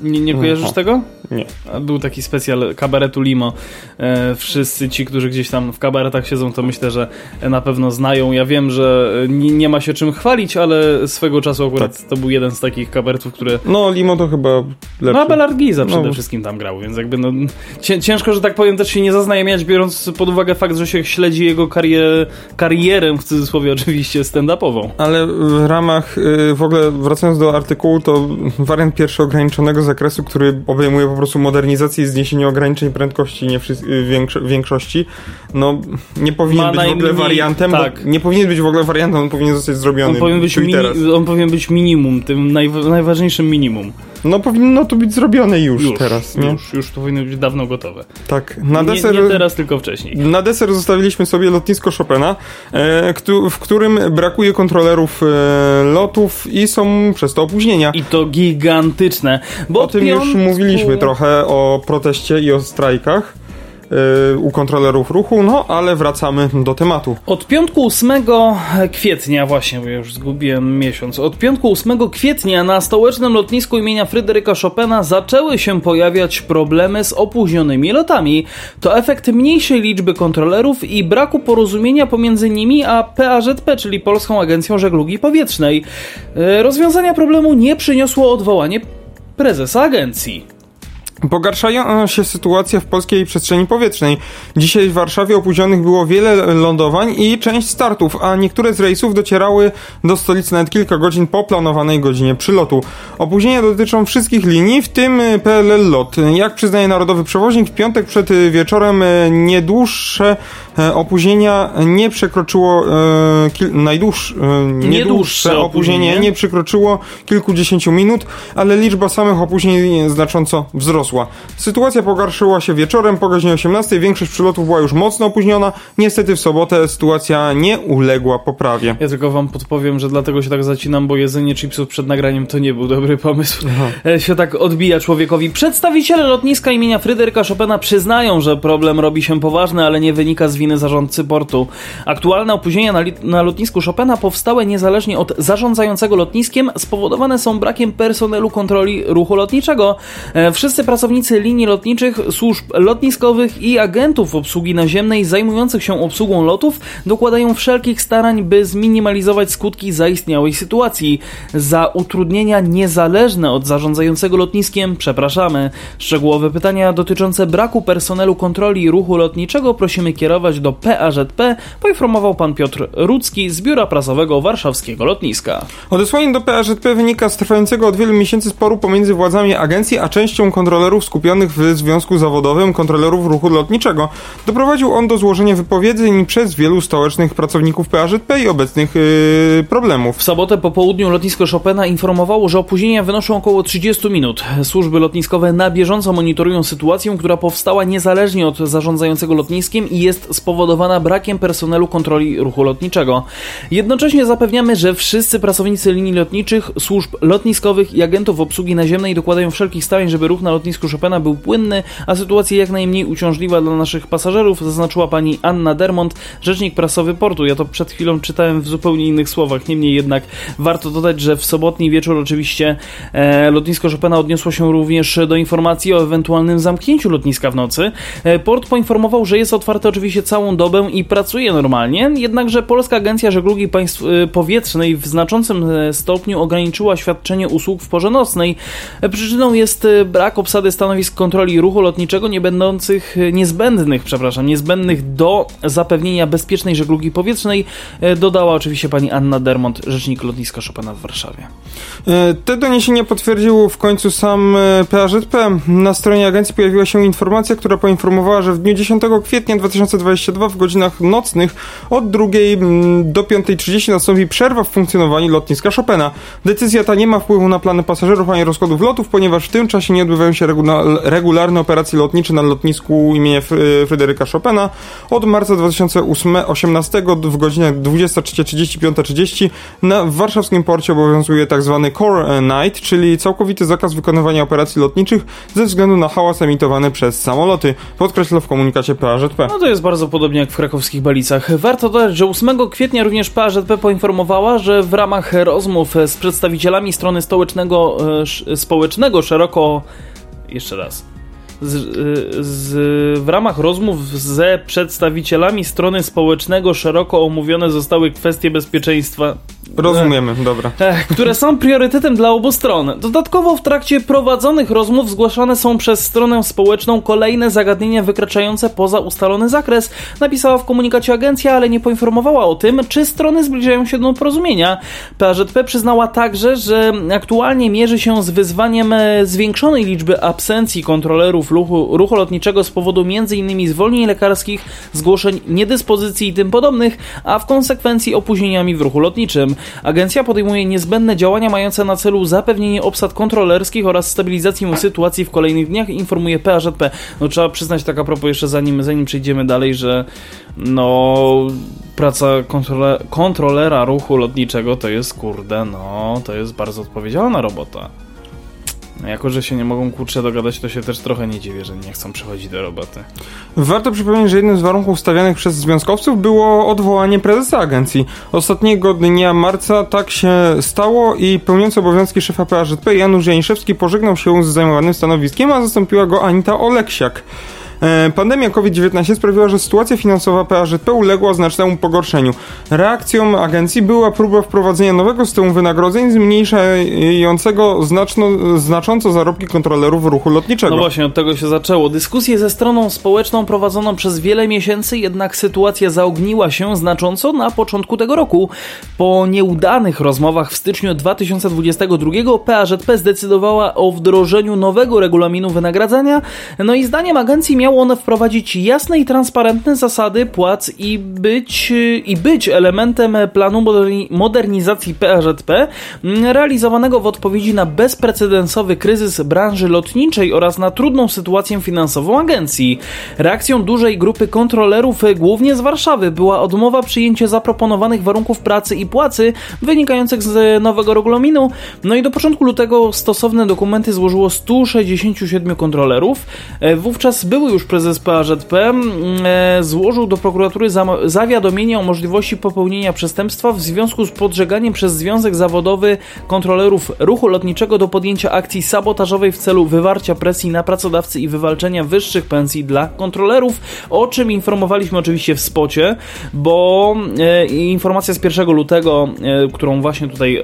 Nie, nie kojarzysz Aha. tego? Nie. Był taki specjal kabaretu Limo. E, wszyscy ci, którzy gdzieś tam w kabaretach siedzą, to myślę, że na pewno znają. Ja wiem, że nie, nie ma się czym chwalić, ale swego czasu akurat tak. to był jeden z takich kabaretów, które... No, Limo to chyba lepszy. No, Abelard Giza przede no. wszystkim tam grał, więc jakby no... Ciężko, że tak powiem, też się nie zaznajamiać, biorąc pod uwagę fakt, że się śledzi jego karier karierę, w cudzysłowie oczywiście, stand-upową. Ale w ramach, y, w ogóle wracając do artykułu, to wariant pierwszy ograniczonego zakresu, który obejmuje po prostu modernizację i zniesienie ograniczeń prędkości nie w większości, no nie powinien Ma być w ogóle wariantem, tak. nie powinien być w ogóle wariantem, on powinien zostać zrobiony. On powinien być, mini, on powinien być minimum, tym najważniejszym minimum. No powinno to być zrobione już, już teraz, nie? Już, już to powinno być dawno gotowe. Tak. Na deser, nie, nie teraz, tylko wcześniej. Na deser zostawiliśmy sobie lotnisko Chopina, e, w którym brakuje kontrolerów e, lotów i są przez to opóźnienia. I to gigantyczne. Bo o tym już mówiliśmy trochę, o proteście i o strajkach. Y, u kontrolerów ruchu, no ale wracamy do tematu. Od piątku 8 kwietnia, właśnie, bo już zgubiłem miesiąc, od piątku 8 kwietnia na stołecznym lotnisku imienia Fryderyka Chopina zaczęły się pojawiać problemy z opóźnionymi lotami. To efekt mniejszej liczby kontrolerów i braku porozumienia pomiędzy nimi a PAZP, czyli Polską Agencją Żeglugi Powietrznej. Y, rozwiązania problemu nie przyniosło odwołanie prezesa agencji. Pogarszają się sytuacja w polskiej przestrzeni powietrznej. Dzisiaj w Warszawie opóźnionych było wiele lądowań i część startów, a niektóre z rejsów docierały do stolicy nawet kilka godzin po planowanej godzinie przylotu. Opóźnienia dotyczą wszystkich linii, w tym PLL LOT. Jak przyznaje Narodowy Przewoźnik, w piątek przed wieczorem niedłuższe e, opóźnienia nie przekroczyło e, kil, najdłuższe, niedłuższe opóźnienie nie przekroczyło kilkudziesięciu minut, ale liczba samych opóźnień znacząco wzrosła. Urosła. Sytuacja pogarszyła się wieczorem po godzinie 18. Większość przylotów była już mocno opóźniona. Niestety w sobotę sytuacja nie uległa poprawie. Ja tylko wam podpowiem, że dlatego się tak zacinam, bo jedzenie chipsów przed nagraniem to nie był dobry pomysł. Aha. Się tak odbija człowiekowi. Przedstawiciele lotniska imienia Fryderyka Chopina przyznają, że problem robi się poważny, ale nie wynika z winy zarządcy portu. Aktualne opóźnienia na, na lotnisku Chopina powstałe niezależnie od zarządzającego lotniskiem spowodowane są brakiem personelu kontroli ruchu lotniczego. E, wszyscy pracownicy linii lotniczych, służb lotniskowych i agentów obsługi naziemnej zajmujących się obsługą lotów dokładają wszelkich starań, by zminimalizować skutki zaistniałej sytuacji. Za utrudnienia niezależne od zarządzającego lotniskiem przepraszamy. Szczegółowe pytania dotyczące braku personelu kontroli ruchu lotniczego prosimy kierować do PAZP, poinformował pan Piotr Rudzki z Biura Prasowego Warszawskiego Lotniska. Odesłanie do PAZP wynika z trwającego od wielu miesięcy sporu pomiędzy władzami agencji a częścią kontrolerów skupionych w Związku Zawodowym Kontrolerów Ruchu Lotniczego. Doprowadził on do złożenia wypowiedzeń przez wielu stołecznych pracowników PAZP i obecnych yy, problemów. W sobotę po południu lotnisko Chopina informowało, że opóźnienia wynoszą około 30 minut. Służby lotniskowe na bieżąco monitorują sytuację, która powstała niezależnie od zarządzającego lotniskiem i jest spowodowana brakiem personelu kontroli ruchu lotniczego. Jednocześnie zapewniamy, że wszyscy pracownicy linii lotniczych, służb lotniskowych i agentów obsługi naziemnej dokładają wszelkich starań, żeby ruch na lotnisku Chopina był płynny, a sytuacja jak najmniej uciążliwa dla naszych pasażerów, zaznaczyła pani Anna Dermont, rzecznik prasowy portu. Ja to przed chwilą czytałem w zupełnie innych słowach, niemniej jednak warto dodać, że w sobotni wieczór oczywiście e, lotnisko Chopina odniosło się również do informacji o ewentualnym zamknięciu lotniska w nocy. E, port poinformował, że jest otwarte oczywiście całą dobę i pracuje normalnie, jednakże Polska Agencja Żeglugi Państw e, Powietrznej w znaczącym e, stopniu ograniczyła świadczenie usług w porze nocnej. E, przyczyną jest brak obsady stanowisk kontroli ruchu lotniczego nie będących niezbędnych, przepraszam, niezbędnych do zapewnienia bezpiecznej żeglugi powietrznej, dodała oczywiście pani Anna Dermont, rzecznik lotniska Chopina w Warszawie. Te doniesienia potwierdził w końcu sam PAZP. Na stronie agencji pojawiła się informacja, która poinformowała, że w dniu 10 kwietnia 2022 w godzinach nocnych od 2 mm, do 5.30 nastąpi przerwa w funkcjonowaniu lotniska Chopina. Decyzja ta nie ma wpływu na plany pasażerów ani rozkładów lotów, ponieważ w tym czasie nie odbywają się regularne operacje lotnicze na lotnisku imienia Fryderyka Chopina. Od marca 2018 w godzinach 23.30-5.30 na warszawskim porcie obowiązuje tzw. Tak Core Night, czyli całkowity zakaz wykonywania operacji lotniczych ze względu na hałas emitowany przez samoloty, podkreśla w komunikacie PAŻP. No to jest bardzo podobnie jak w krakowskich Balicach. Warto dodać, że 8 kwietnia również PAŻP poinformowała, że w ramach rozmów z przedstawicielami strony stołecznego, e, społecznego szeroko... Jeszcze raz. Z, z, w ramach rozmów ze przedstawicielami strony społecznego szeroko omówione zostały kwestie bezpieczeństwa Rozumiemy, dobra. Które są priorytetem dla obu stron. Dodatkowo w trakcie prowadzonych rozmów zgłaszane są przez stronę społeczną kolejne zagadnienia wykraczające poza ustalony zakres, napisała w komunikacie agencja, ale nie poinformowała o tym, czy strony zbliżają się do porozumienia. PAŻP przyznała także, że aktualnie mierzy się z wyzwaniem e, zwiększonej liczby absencji kontrolerów ruchu, ruchu lotniczego z powodu m.in. zwolnień lekarskich, zgłoszeń niedyspozycji i tym podobnych, a w konsekwencji opóźnieniami w ruchu lotniczym. Agencja podejmuje niezbędne działania mające na celu zapewnienie obsad kontrolerskich oraz stabilizację sytuacji w kolejnych dniach, informuje PAŻP. No trzeba przyznać tak a propos jeszcze zanim, zanim przejdziemy dalej, że no praca kontrole, kontrolera ruchu lotniczego to jest kurde, no to jest bardzo odpowiedzialna robota. Jako, że się nie mogą kurczę dogadać, to się też trochę nie dziwię, że nie chcą przychodzić do roboty. Warto przypomnieć, że jednym z warunków stawianych przez związkowców było odwołanie prezesa agencji. Ostatniego dnia marca tak się stało i pełniący obowiązki szefa PAŻP Janusz Janiszewski pożegnał się z zajmowanym stanowiskiem, a zastąpiła go Anita Oleksiak. E, pandemia COVID-19 sprawiła, że sytuacja finansowa PAŻP uległa znacznemu pogorszeniu. Reakcją agencji była próba wprowadzenia nowego systemu wynagrodzeń zmniejszającego znaczno, znacząco zarobki kontrolerów ruchu lotniczego. No właśnie, od tego się zaczęło. Dyskusję ze stroną społeczną prowadzono przez wiele miesięcy, jednak sytuacja zaogniła się znacząco na początku tego roku. Po nieudanych rozmowach w styczniu 2022 PAŻP zdecydowała o wdrożeniu nowego regulaminu wynagradzania, no i zdaniem agencji miał miało one wprowadzić jasne i transparentne zasady płac i być, i być elementem planu modernizacji PAŻP realizowanego w odpowiedzi na bezprecedensowy kryzys branży lotniczej oraz na trudną sytuację finansową agencji. Reakcją dużej grupy kontrolerów, głównie z Warszawy, była odmowa przyjęcia zaproponowanych warunków pracy i płacy wynikających z nowego regulaminu. No i do początku lutego stosowne dokumenty złożyło 167 kontrolerów. E, wówczas były już prezes PAŻP e, złożył do prokuratury zawiadomienie o możliwości popełnienia przestępstwa w związku z podżeganiem przez Związek Zawodowy Kontrolerów Ruchu Lotniczego do podjęcia akcji sabotażowej w celu wywarcia presji na pracodawcy i wywalczenia wyższych pensji dla kontrolerów, o czym informowaliśmy oczywiście w spocie, bo e, informacja z 1 lutego, e, którą właśnie tutaj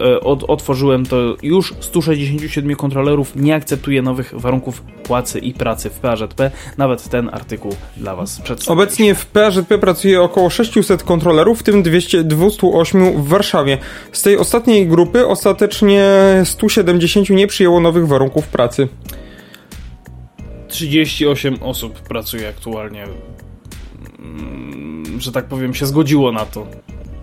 otworzyłem, to już 167 kontrolerów nie akceptuje nowych warunków płacy i pracy w PAŻP. Nawet ten artykuł dla Was przedstawię. Obecnie w PAŻP pracuje około 600 kontrolerów, w tym 200, 208 w Warszawie. Z tej ostatniej grupy ostatecznie 170 nie przyjęło nowych warunków pracy. 38 osób pracuje aktualnie, mm, że tak powiem, się zgodziło na to.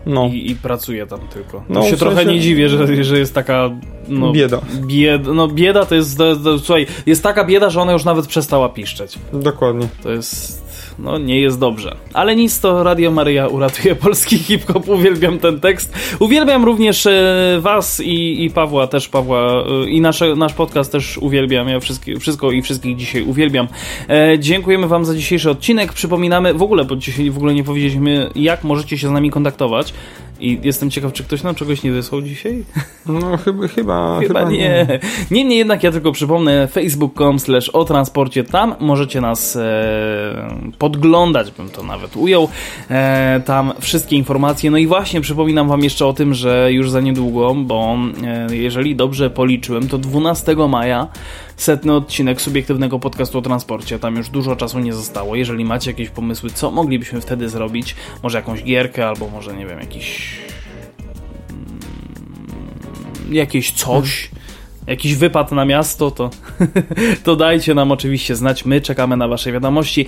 No. I, I pracuje tam tylko. No, się w trochę nie dziwię, że, że jest taka. No, bieda. Bied, no bieda to jest. To, to, słuchaj, jest taka bieda, że ona już nawet przestała piszczeć. Dokładnie. To jest no nie jest dobrze. Ale nic, to Radio Maryja uratuje <laughs> polski hip-hop, uwielbiam ten tekst. Uwielbiam również e, was i, i Pawła, też Pawła e, i nasze, nasz podcast też uwielbiam, ja wszystkie, wszystko i wszystkich dzisiaj uwielbiam. E, dziękujemy wam za dzisiejszy odcinek, przypominamy, w ogóle, bo dzisiaj w ogóle nie powiedzieliśmy, jak możecie się z nami kontaktować. I jestem ciekaw, czy ktoś nam czegoś nie wysłał dzisiaj? No chyba, chyba, <laughs> chyba nie. Niemniej jednak ja tylko przypomnę facebook.com slash o transporcie. Tam możecie nas e, podglądać, bym to nawet ujął. E, tam wszystkie informacje. No i właśnie przypominam wam jeszcze o tym, że już za niedługo, bo e, jeżeli dobrze policzyłem, to 12 maja setny odcinek subiektywnego podcastu o transporcie. Tam już dużo czasu nie zostało. Jeżeli macie jakieś pomysły, co moglibyśmy wtedy zrobić, może jakąś gierkę, albo może, nie wiem, jakiś. Mm, jakieś coś. Jakiś wypad na miasto, to, <laughs> to dajcie nam oczywiście znać. My czekamy na Wasze wiadomości.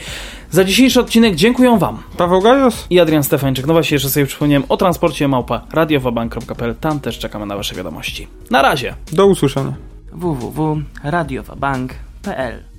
Za dzisiejszy odcinek dziękuję Wam. Paweł Gajos i Adrian Stefańczyk. No właśnie, jeszcze sobie przypomniałem o transporcie małpa radiowabank.pl. Tam też czekamy na Wasze wiadomości. Na razie. Do usłyszenia www.radiowabank.pl